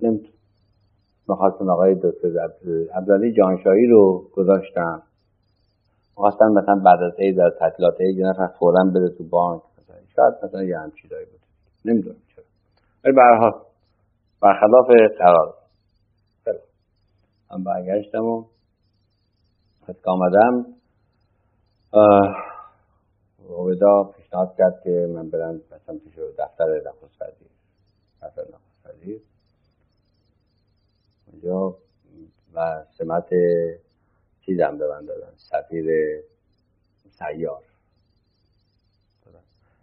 نمیتون مخواستن آقای دکتر عبدالعلی جانشایی رو گذاشتم. مخواستن مثلا بعد از عید در تعطیلات عید نفر فورا بره تو بانک مثلا شاید مثلا یه هم چیزایی بود. نمی‌دونم چرا. ولی حال برخلاف قرار. خیلی من برگشتم و از که آمدم اویدا پیشنهاد کرد که من برم مثلا پیش دفتر نخست وزیر. دفتر نخست وزیر. اونجا و سمت چیزم به من دادن سفیر سیار.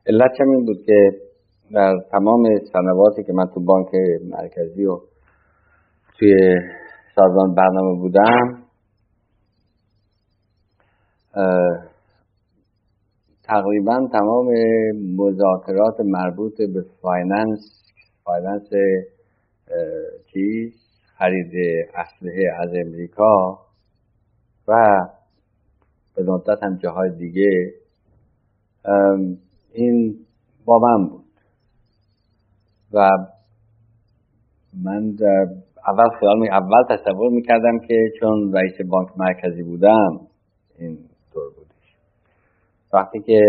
علت این بود که در تمام سنواتی که من تو بانک مرکزی و توی سازمان برنامه بودم تقریبا تمام مذاکرات مربوط به finance finance چیز خرید اسلحه از امریکا و به ندرت هم جاهای دیگه این با من بود. و من اول خیال می اول تصور می‌کردم که چون رئیس بانک مرکزی بودم این طور بودش. وقتی که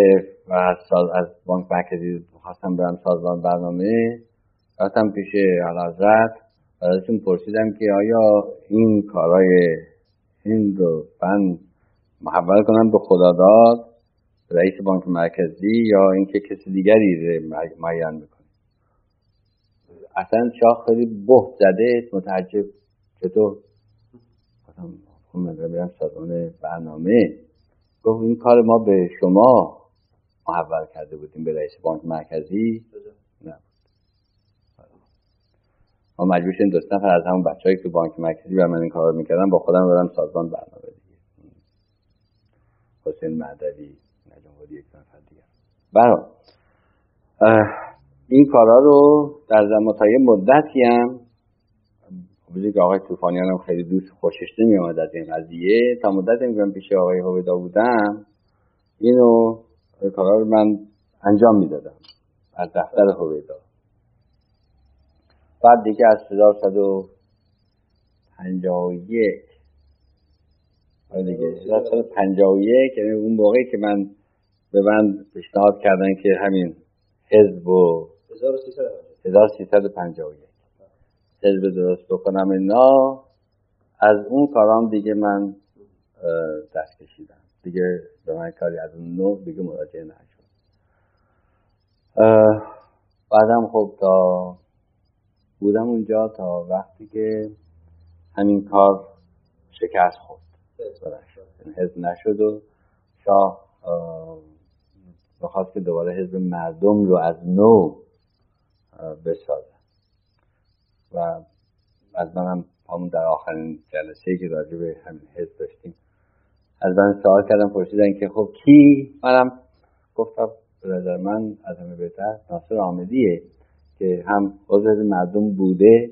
از, از بانک مرکزی خواستم برم سازمان برنامه رفتم پیش و ازشون پرسیدم که آیا این کارای این رو من محول کنم به خداداد رئیس بانک مرکزی یا اینکه کسی دیگری معین می‌کنه؟ اصلا شاه خیلی بحت زده متعجب. چطور؟ خب برم سازمان برنامه. گفت این کار ما به شما محول کرده بودیم به رئیس بانک مرکزی نه ما مجبور شدیم دو نفر از همون بچه‌ای که بانک مرکزی و من این کار می‌کردم با خودم برم سازمان برنامه دیگه حسین مددی نجم یک نفر دیگه. برای این کارا رو در زمان مدتی هم بودی که آقای توفانیان هم خیلی دوست خوشش نمی آمد از این قضیه تا مدت میگم پیش آقای هویدا بودم اینو کارا رو من انجام می‌دادم از دفتر هویدا. بعد دیگه از 1151 آره دیگه 1151 یعنی اون موقعی که من به من پیشنهاد کردن که همین حزب و 1351 حزب درست بکنم اینا از اون کارام دیگه من دست کشیدم. دیگه به من کاری از اون نوع دیگه مراجعه نشد. بعدم خب تا بودم اونجا تا وقتی که همین کار شکست خورد. حزب نشد و شاه بخواست که دوباره حزب مردم رو از نو بسازه. و از منم همون در آخرین جلسه که راجع به همین حزب داشتیم از من سوال کردم پرسیدن که خب کی؟ منم گفتم به نظر من از همه بهتر ناصر آمدیه که هم عضو مردم بوده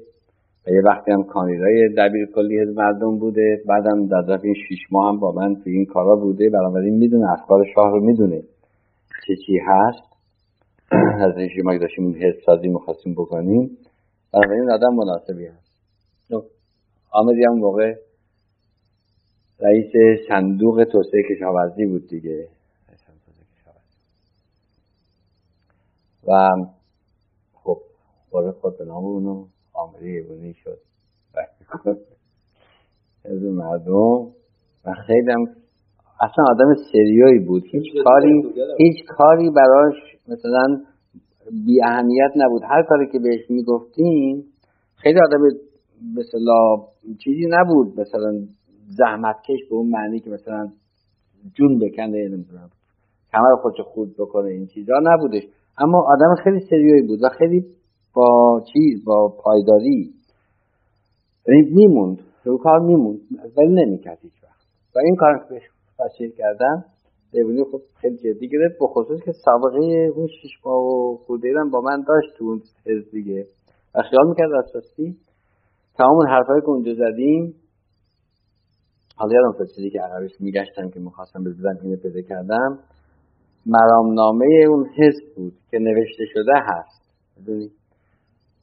و یه وقتی هم کاندیدای دبیر کلی حزب مردم بوده بعدم در ظرف این شیش ماه هم با من توی این کارا بوده. بنابراین می‌دونه افکار شاه رو می‌دونه چه چی هست. از این ما داشتیم حزب سازی می‌خواستیم بکنیم. بنابراین آدم مناسبی هست. آمدی هم موقع رئیس صندوق توسعه کشاورزی بود دیگه. و خب باره خود به نام اونو آمری شد. حزب مردم. و خیلی هم اصلا آدم سریایی بود. هیچ کاری هیچ کاری براش مثلا بی اهمیت نبود. هر کاری که بهش می‌گفتیم خیلی آدم مثلا چیزی نبود. مثلا زحمت کش به اون معنی که مثلا جون بکنه نمی‌دونم کمر خودش خود بکنه این چیزا نبودش. اما آدم خیلی سریایی بود و خیلی با چیز با پایداری. میموند رو کار میموند. ولی نمی‌کرد هیچ وقت. و این کار که تشکیل کردن ببینی خب خیلی جدی گرفت به خصوص که سابقه اون شیش ماه و با من داشت تو اون حزب دیگه. و خیال می‌کرد اساسی تمام اون حرفایی که اونجا زدیم حالا یادم تو چیزی که عقبش میگشتم که می‌خواستم بزنم اینو پیدا کردم. مرامنامه اون حزب بود که نوشته شده هست.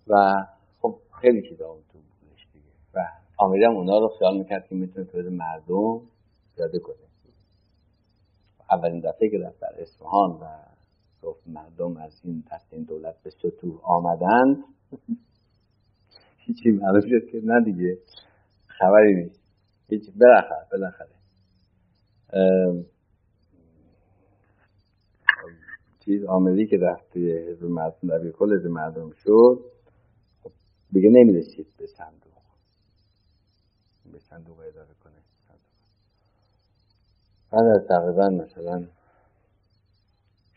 و خب خیلی چیزا تو بودش دیگه. و آمیدم اونا رو خیال می‌کرد که می‌تونه تو مردم زده کنه. اولین دفعه که رفت در اصفهان و گفت مردم از این دست این دولت به سطوح آمدند هیچی معلوم شد که نه دیگه. خبری نیست. هیچ بالاخره بالاخره. چیز آمدی که رفت توی حزب مردم در کل مردم شد دیگه نمی‌رسید به صندوق. به صندوق اداره کنه. بعد از تقریبا مثلا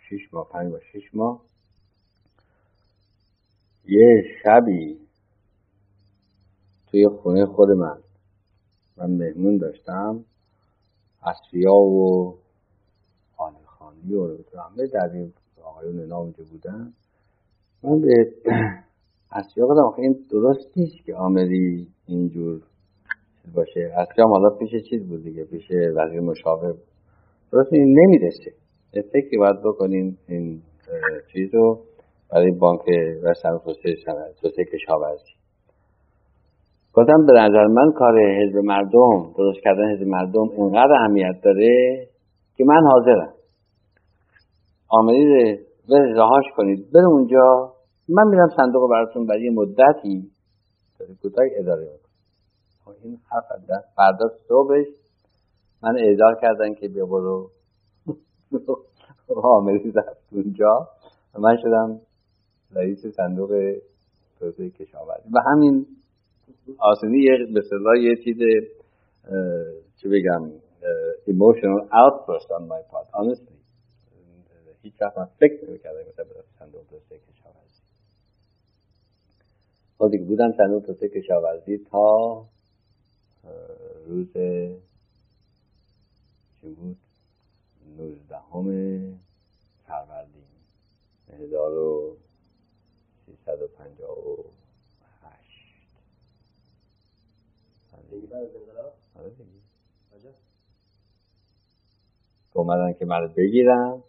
شیش ماه پنج ماه شیش ماه یه شبی توی خونه خود من من مهمون داشتم اصفیا و خانه خانی و همه در این آقایون اونجا بودن. من به اصفیا گفتم این درست نیست که آمدی اینجور باشه. اصلا حالا پیش چیز بود دیگه؟ پیش وزیر مشاور بود. درست این نمی‌رسه. فکری باید بکنین این چیز رو برای بانک و توسعه کشاورزی. گفتم به نظر من کار حزب مردم درست کردن حزب مردم اینقدر اهمیت داره که من حاضرم. آمدید رهاش کنید. بره اونجا. من میرم صندوق براتون برای مدتی. کوتاه اداره می‌کنم خب این حرف فردا صبحش من اعزار کردن که بیا برو. حاملی رفت اونجا. و من شدم رئیس صندوق توسعه کشاورزی. و همین آسانی یه به یه چیز چه بگم emotional outburst on my part. Honestly هیچ وقت من فکر نمی‌کردم مثلا به صندوق توسعه دیگه بودم صندوق توسعه کشاورزی تا روز چی بود؟ نوزدهم فروردین هزار و سیصد و پنجاه و هشت. اومدن که من بگیرم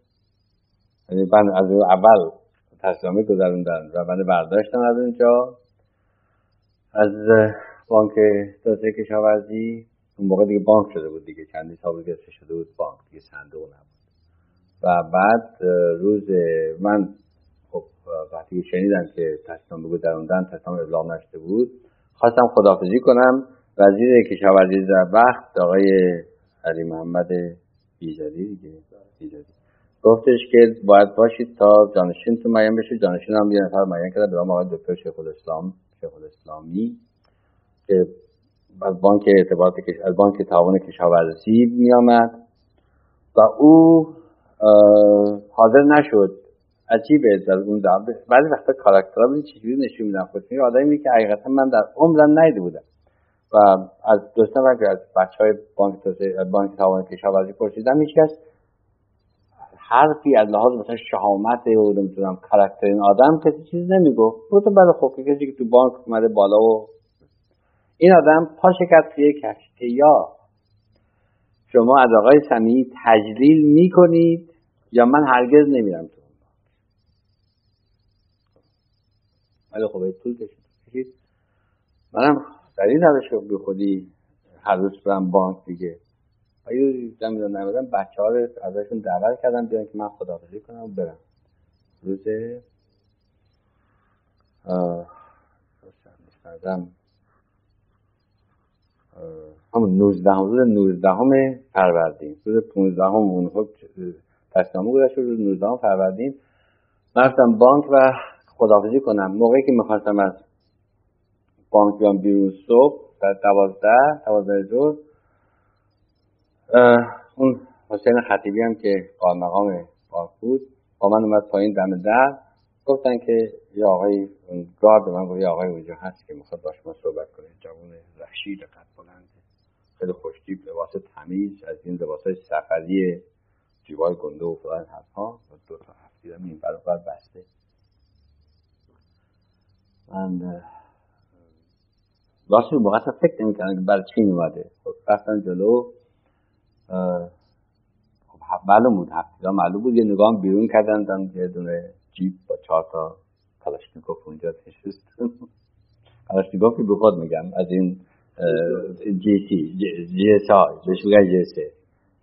یعنی من از اول تصمیمی گذروندن و من برداشتم از اونجا. از بانک توسعه کشاورزی اون موقع دیگه بانک شده بود دیگه چندی سال گرفته شده بود بانک دیگه صندوق نبود. و بعد روز من خب وقتی شنیدم که تصمیم بگذروندن تصمیم ابلاغ نشده بود خواستم خدافزی کنم. وزیر کشاورزی در وقت آقای علی محمد بیزاری دیگه بیزاری گفتش که باید باشید تا جانشین تو معین بشه. جانشین هم یه نفر معین کرده به آقای دکتر شیخ الاسلام شیخ الاسلامی که از بانک ارتباط از بانک تعاون کشاورزی می آمد و او حاضر نشد. عجیبه در اون بعضی وقتا کاراکترها ببین چجوری نشون میدن. خودشون آدمی که حقیقتا من در عمرم ندیده بودم و از دوستان و از بچه های بانک, بانک تعاون کشاورزی پرسیدم هیچکس حرفی از لحاظ مثلا شهامت و نمی‌تونم کاراکتر این آدم کسی چیز نمی‌گفت. گفتم بله خب کسی که تو بانک اومده بالا و این آدم پا شکست توی کشته یا شما از آقای سمیعی تجلیل می‌کنید یا من هرگز نمیرم تو ولی خب طول کشید. منم در این روش به خودی هر روز برم بانک دیگه. یه زمین نمیدن بچه ها رو ازشون دعوت کردم بیان که من خداحافظی کنم و برم. روز همون 19 روز 19 فروردین. روز 15 هم اون خب تصمیمه گذاشت روز 19 فروردین. رفتم بانک و خداحافظی کنم. موقعی که می‌خواستم از بانک بیام بیرون صبح در دوازده دوازده ظهر اون حسین خطیبی هم که قال مقام بانک بود با من اومد پایین دم در گفتن که یه آقای گارد من گفت یه آقای اونجا هست که می‌خواد با شما صحبت کنه. جوان رشید قد بلند. خیلی خوشتیب لباس تمیز از این لباس های سفری جیبای گنده و فلان ها و دو تا هفتی این برابر بسته. من راست موقع فکر نمی‌کردم که برای چی اومده. خب رفتن جلو. خب معلوم بود هفتی معلوم بود. یه نگاه بیرون کردن یه دونه جیب با چهار تا کلاشنیکوف اونجا نشست. کلاشنیکوف به خود میگم از این جی سی جی اس ها بهش میگن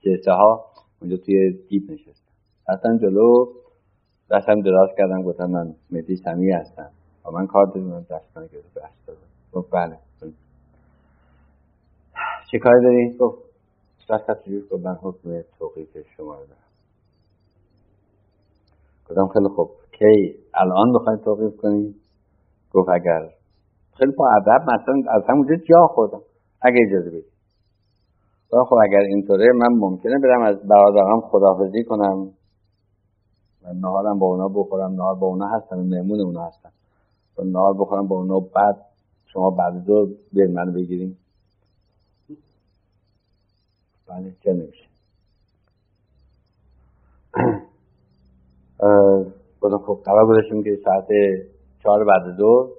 جی اس ها اونجا توی جیب نشست رفتن جلو دستم دراز کردم گفتم من مهدی سمی هستم. و من کار داریم دستان گرفت بست دادم گفت بله. چه کاری داری؟ گفت دست گفت من حکم توقیف شما رو دارم. گفتم خیلی خوب کی الان بخواید توقیف کنید گفت اگر. خیلی با ادب مثلا از همونجا جا خودم اگه اجازه بدید خب اگر اینطوره من ممکنه برم از برادرم خداحافظی کنم. و نهارم با اونا بخورم نهار با اونا هستم مهمون اونا هستم و نهار بخورم با اونا بعد شما بعد دو بیاید منو بگیریم بله چه نمیشه. بازم خب خبر گذاشتیم که ساعت چهار بعد دو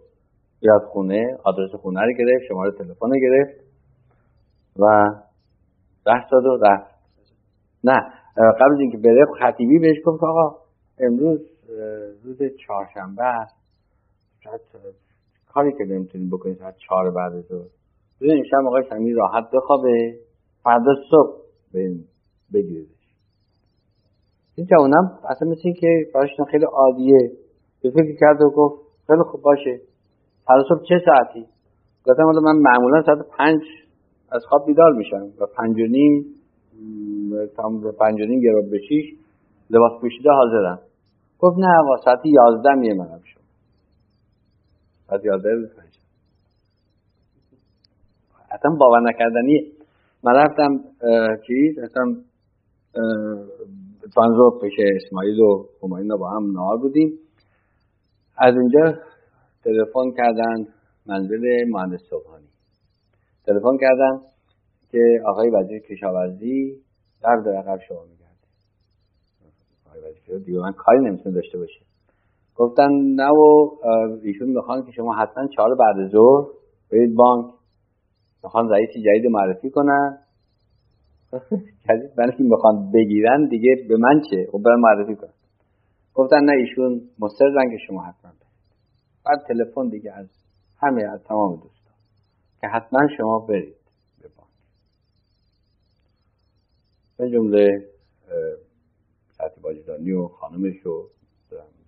بیاد خونه آدرس خونه رو گرفت شماره تلفن گرفت و رفت داد و رفت. نه قبل اینکه بره خطیبی بهش گفت آقا امروز روز چهارشنبه است. کاری که نمی‌تونید بکنید ساعت چهار بعد ظهر ببینید شب آقای سمی راحت بخوابه. فردا صبح بگیریدش. این جوانم اصلا مثل این که براشون خیلی عادیه. به فکر کرد و گفت خیلی خوب باشه. فردا صبح چه ساعتی؟ گفتم حالا من معمولا ساعت پنج از خواب بیدار میشم و پنج و نیم تا پنج و نیم گراب به شیش لباس پوشیده حاضرم. گفت نه آقا ساعت یازده میه منم شد ساعت یازده اصلا باور نکردنیه. من رفتم چیز؟ اصلا فانزو پیش اسماعیل و همایون با هم نهار بودیم. از اونجا تلفن کردن منزل مهندس صبحانی. تلفن کردن که آقای وزیر کشاورزی در در عقب شما میگرده آقای وزیر دیگه من کاری نمی‌تونه داشته باشه. گفتن نه و ایشون می‌خوان که شما حتما چهار بعد ظهر برید بانک. می‌خوان رئیسی جدید معرفی کنن. جدید من که می‌خوان بگیرن دیگه به من چه؟ خب برن معرفی کنن. گفتن نه ایشون مصرن که شما حتما بعد تلفن دیگه از همه از تمام دوستان که حتما شما برید به بانک. به جمله سطح باجدانی و خانمش و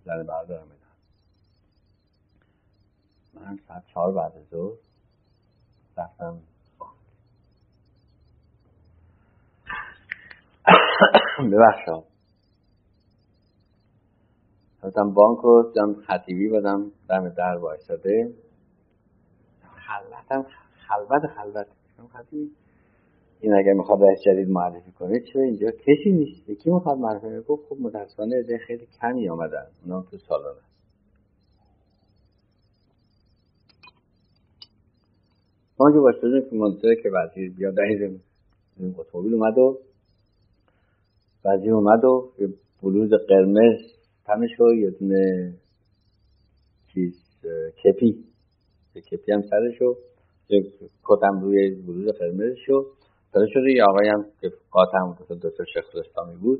زن بردارم من ساعت چهار بعد ظهر رفتم ببخشا رفتم بانک رو دیدم خطیبی بدم دم در وایستاده. خلوتم خلوت خلوت. خطیبی این اگر می‌خواد رئیس جدید معرفی کنه چرا اینجا کسی نیست؟ یکی می‌خواد معرفی کنه؟ خب متاسفانه عده خیلی کمی آمدن اونا تو سالانه ما که باشدیم که منتظر که وزیر بیاد دهید اتومبیل اومد و وزیر اومد و یه بلوز قرمز تنش و یه دونه چیز کپی. یه کپی هم سرش و یه کتم روی بلوز قرمز شو داره شده یه آقای هم که قاطع بود دکتر شیخ اسلامی بود.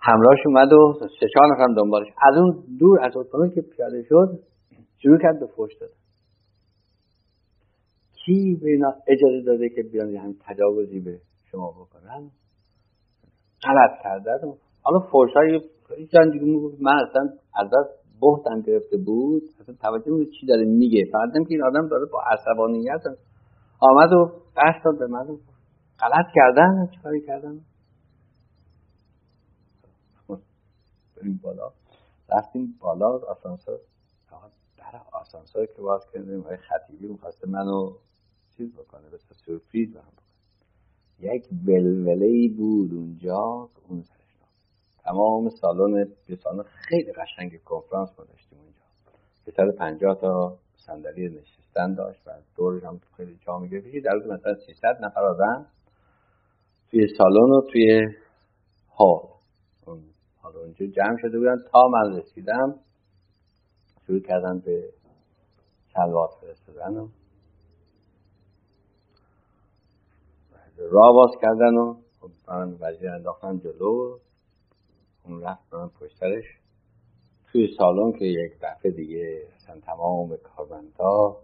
همراهش اومد و سه چهار نفر دنبالش. از اون دور از اتومبیل که پیاده شد شروع کرد به فوش داد کی به اینا اجازه داده که بیان همین تجاوزی به شما بکنن؟ غلط کردن حالا فرشای جان دیگه من اصلا ازت بهتم گرفته بود. اصلا توجه چی داره میگه. فردم که این آدم داره با عصبانیت آمد و قصد داد به من. غلط کردن؟ چیکاری کردن؟ بریم بالا. رفتیم بالا آسانسور. در آسانسور که باز کردیم. آقای خطیبی می‌خواسته منو چیز بکنه به سورپریز هم یک ولوله ای بود اونجا اون تمام سالن به سالن خیلی قشنگ کنفرانس ما داشتیم اونجا به سر پنجاه تا صندلی نشستن داشت و دورش هم خیلی جا می‌گرفت. در روز مثلا 300 نفر آدم توی سالن و توی هال حالا اونجا جمع شده بودن. تا من رسیدم شروع کردن به سلوات فرستادن و راه باز کردن و خب من وزیر انداختن جلو. اون رفت من پشترش. توی سالن که یک دفعه دیگه اصلا تمام کارمندا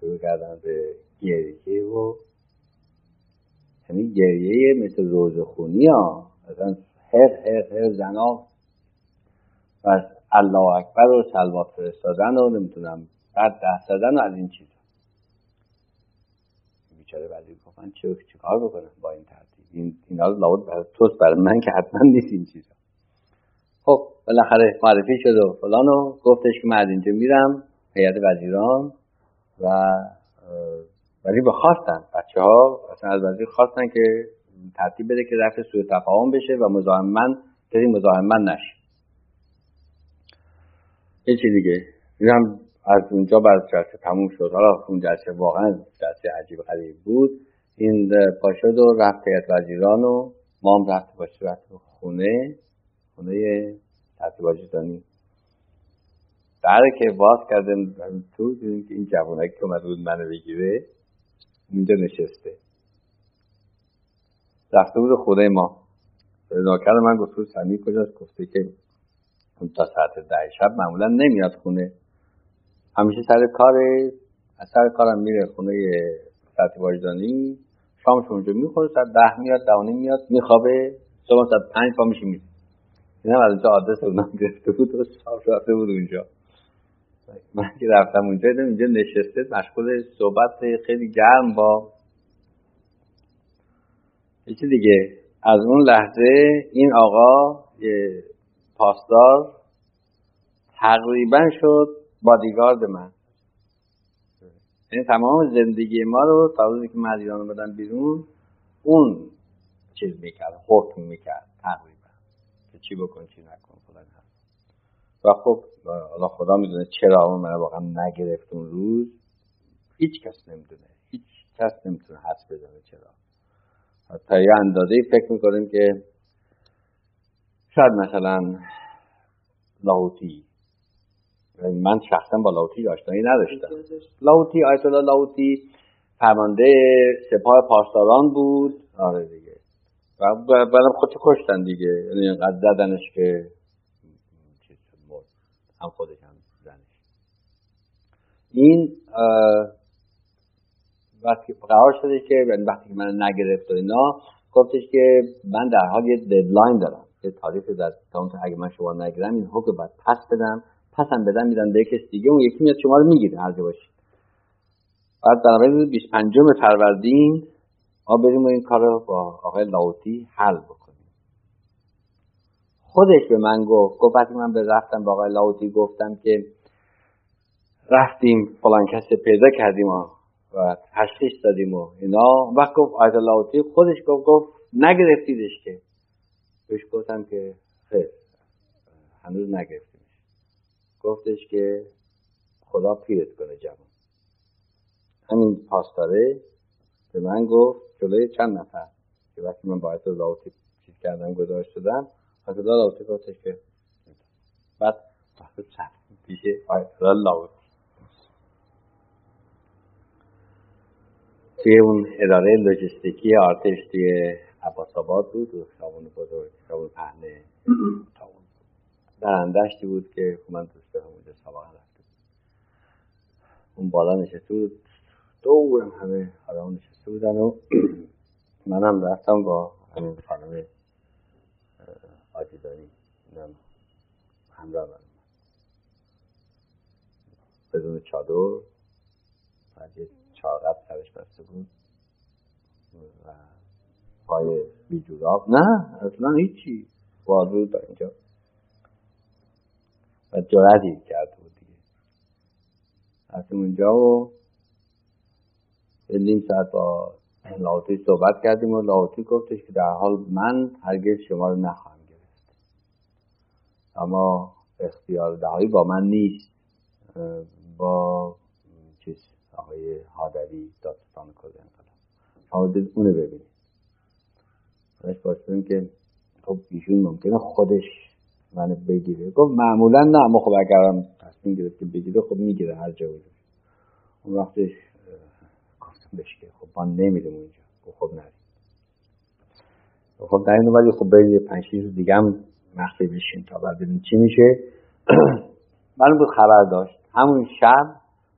شروع کردن به گریه و یعنی گریه مثل روزخونی ها. اصلا هر هر هر زنا و الله اکبر و سلوات فرستادن و نمی‌تونم بعد ده زدن از این چیزا. بیچاره وزیر گفت من چه کار بکنم با این ترتیب؟ این اینا لابد برای توست برای من که حتما نیست این چیزا. خب بالاخره معرفی شد و فلان و گفتش که من از اینجا میرم هیئت وزیران و ولی به خواستن. بچه ها اصلا از وزیر خواستن که ترتیب بده که رفت سوء تفاهم بشه و مزاحم کسی مزاحم من نشه. یه چی دیگه. این هم از اونجا بعد جلسه تموم شد. حالا اون جلسه واقعا جلسه عجیب غریب بود. این پاشد و رفت وزیران و ما هم رفت باشه رفت خونه خونه ترتیب در که باز کردم تو دیدیم که این جوانک که اومد بود منو بگیره اینجا نشسته. رفته بود خونه ما. نوکر من گفت سمی کجاست؟ گفته که تا ساعت ده شب معمولا نمیاد خونه. همیشه سر کار از سر کارم میره خونه سطح واجدانی شامش اونجا می‌خوره ساعت ده میاد دوانی میاد میخوابه. صبح ساعت پنج پا میشه میره این هم از اونجا آدرس اونم گرفته بود و صاف رفته بود اونجا. من که رفتم اونجا دیدم اینجا نشسته مشغول صحبت خیلی گرم با یکی دیگه. از اون لحظه این آقا پاسدار تقریبا شد بادیگارد من. این یعنی تمام زندگی ما رو تا روزی که من ایران بدن بیرون اون چیز می‌کرد حکم می‌کرد تقریبا. که چی بکن چی نکن فلان و خب حالا خدا می‌دونه چرا من واقعا نگرفت اون روز. هیچ کس نمی‌دونه. هیچ کس نمی‌تونه حس بزنه چرا. تا یه اندازه فکر می‌کنیم که شاید مثلا لاهوتی من شخصا با لاوتی آشنایی نداشتم. لاوتی آیت الله لاوتی فرمانده سپاه پاسداران بود. آره دیگه. و بعدم خودش کشتن دیگه. یعنی اینقدر زدنش که هم خودش هم زنش. این وقتی قرار شده که یعنی وقتی که من نگرفت و اینا گفتش که من در حال یه ددلاین دارم. یه تاریخ در تا اگه من شما نگیرم این حکم باید پس بدم. پسم بدن میدن به کس دیگه. اون یکی میاد شما رو می‌گیره هر باشید. بعد در 25 فروردین ما بریم این کار رو با آقای لاوتی حل بکنیم. خودش به من گفت گفت وقتی من به رفتم با آقای لاوتی گفتم که رفتیم فلان کسی پیدا کردیم و و تشخیص دادیم و اینا. وقت گفت آیت لاوتی خودش گفت گفت نگرفتیدش که. بهش گفتم که خیر هنوز نگرفت. گفتش که خدا پیرت کنه جوان. همین پاسداره به من گفت جلوی چند نفر که وقتی من باید لاوتی چیز کردم گذاشت شدم حضرت لاوتی گفتش که بعد پیش آیت لاوتی توی اون اداره لوجستیکی آرتش توی عباس آباد بود و خیابون بزرگ خیابون پهنه درندشتی بود که من دوست دارم اونجا سابقا رفته اون بالا نشسته بود. دورم همه آدم نشسته بودن و منم رفتم با همین خانم آجیدانی همراه من بدون چادر بعد یه چاقب سرش بسته بود و پای بیجوراب نه اصلا هیچی. بازو تا اینجا. و جرأتی کرده بود دیگه. از اونجا و نیم ساعت با لاوتی صحبت کردیم و لاوتی گفتش که در حال من هرگز شما رو نخواهم گرفت. اما اختیار دهایی با من نیست. با چیز آقای حادری داستان کل انقلاب شما اونو ببینید. باش که خب ایشون ممکنه خودش منو بگیره. گفت معمولا نه اما خب اگرم تصمیم گرفت که بگیره خب می‌گیره هر جا بگیره. اون وقتش گفتم بهش که خب ما نمیریم اونجا. خب نریم. خب این ولی خب برید پنج روز دیگه هم مخفی بشین تا بعد ببینیم چی میشه. من بود خبر داشت. همون شب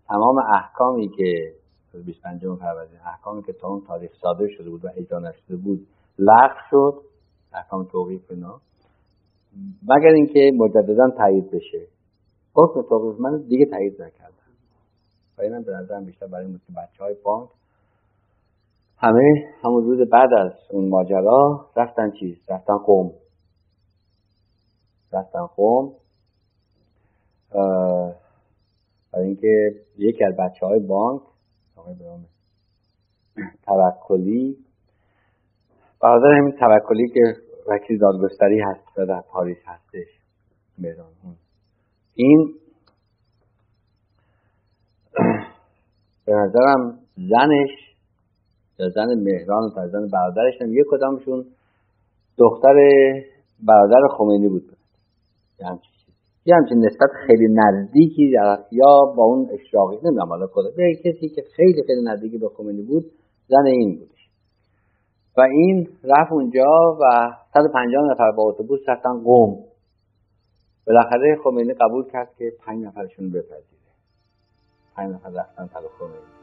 تمام احکامی که 25 فروردین احکامی که تا اون تاریخ صادر شده بود و اجرا نشده بود لغو شد. احکام توقیف اینا. مگر اینکه مجددا تایید بشه. حکم توقیف من دیگه تایید نکردم. و اینم به نظرم بیشتر برای این بچه های بانک همه همون روز بعد از اون ماجرا رفتن چیز؟ رفتن قوم. رفتن قوم. برای اینکه یکی از بچه های بانک آقای توکلی برادر همین توکلی که وکیل دادگستری هست و در پاریس هستش. مهران این به نظرم زنش یا زن مهران و زن برادرش هم یک کدامشون دختر برادر خمینی بود. یه همچین نسبت خیلی نزدیکی یا با اون اشراقی نمی‌دونم حالا کده کسی که خیلی خیلی نزدیکی به خمینی بود زن این بود. و این رفت اونجا و 150 نفر با اتوبوس رفتن قوم بالاخره خمینی قبول کرد که 5 نفرشون بپذیره 5 نفر رفتن طرف خمینی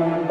Thank you.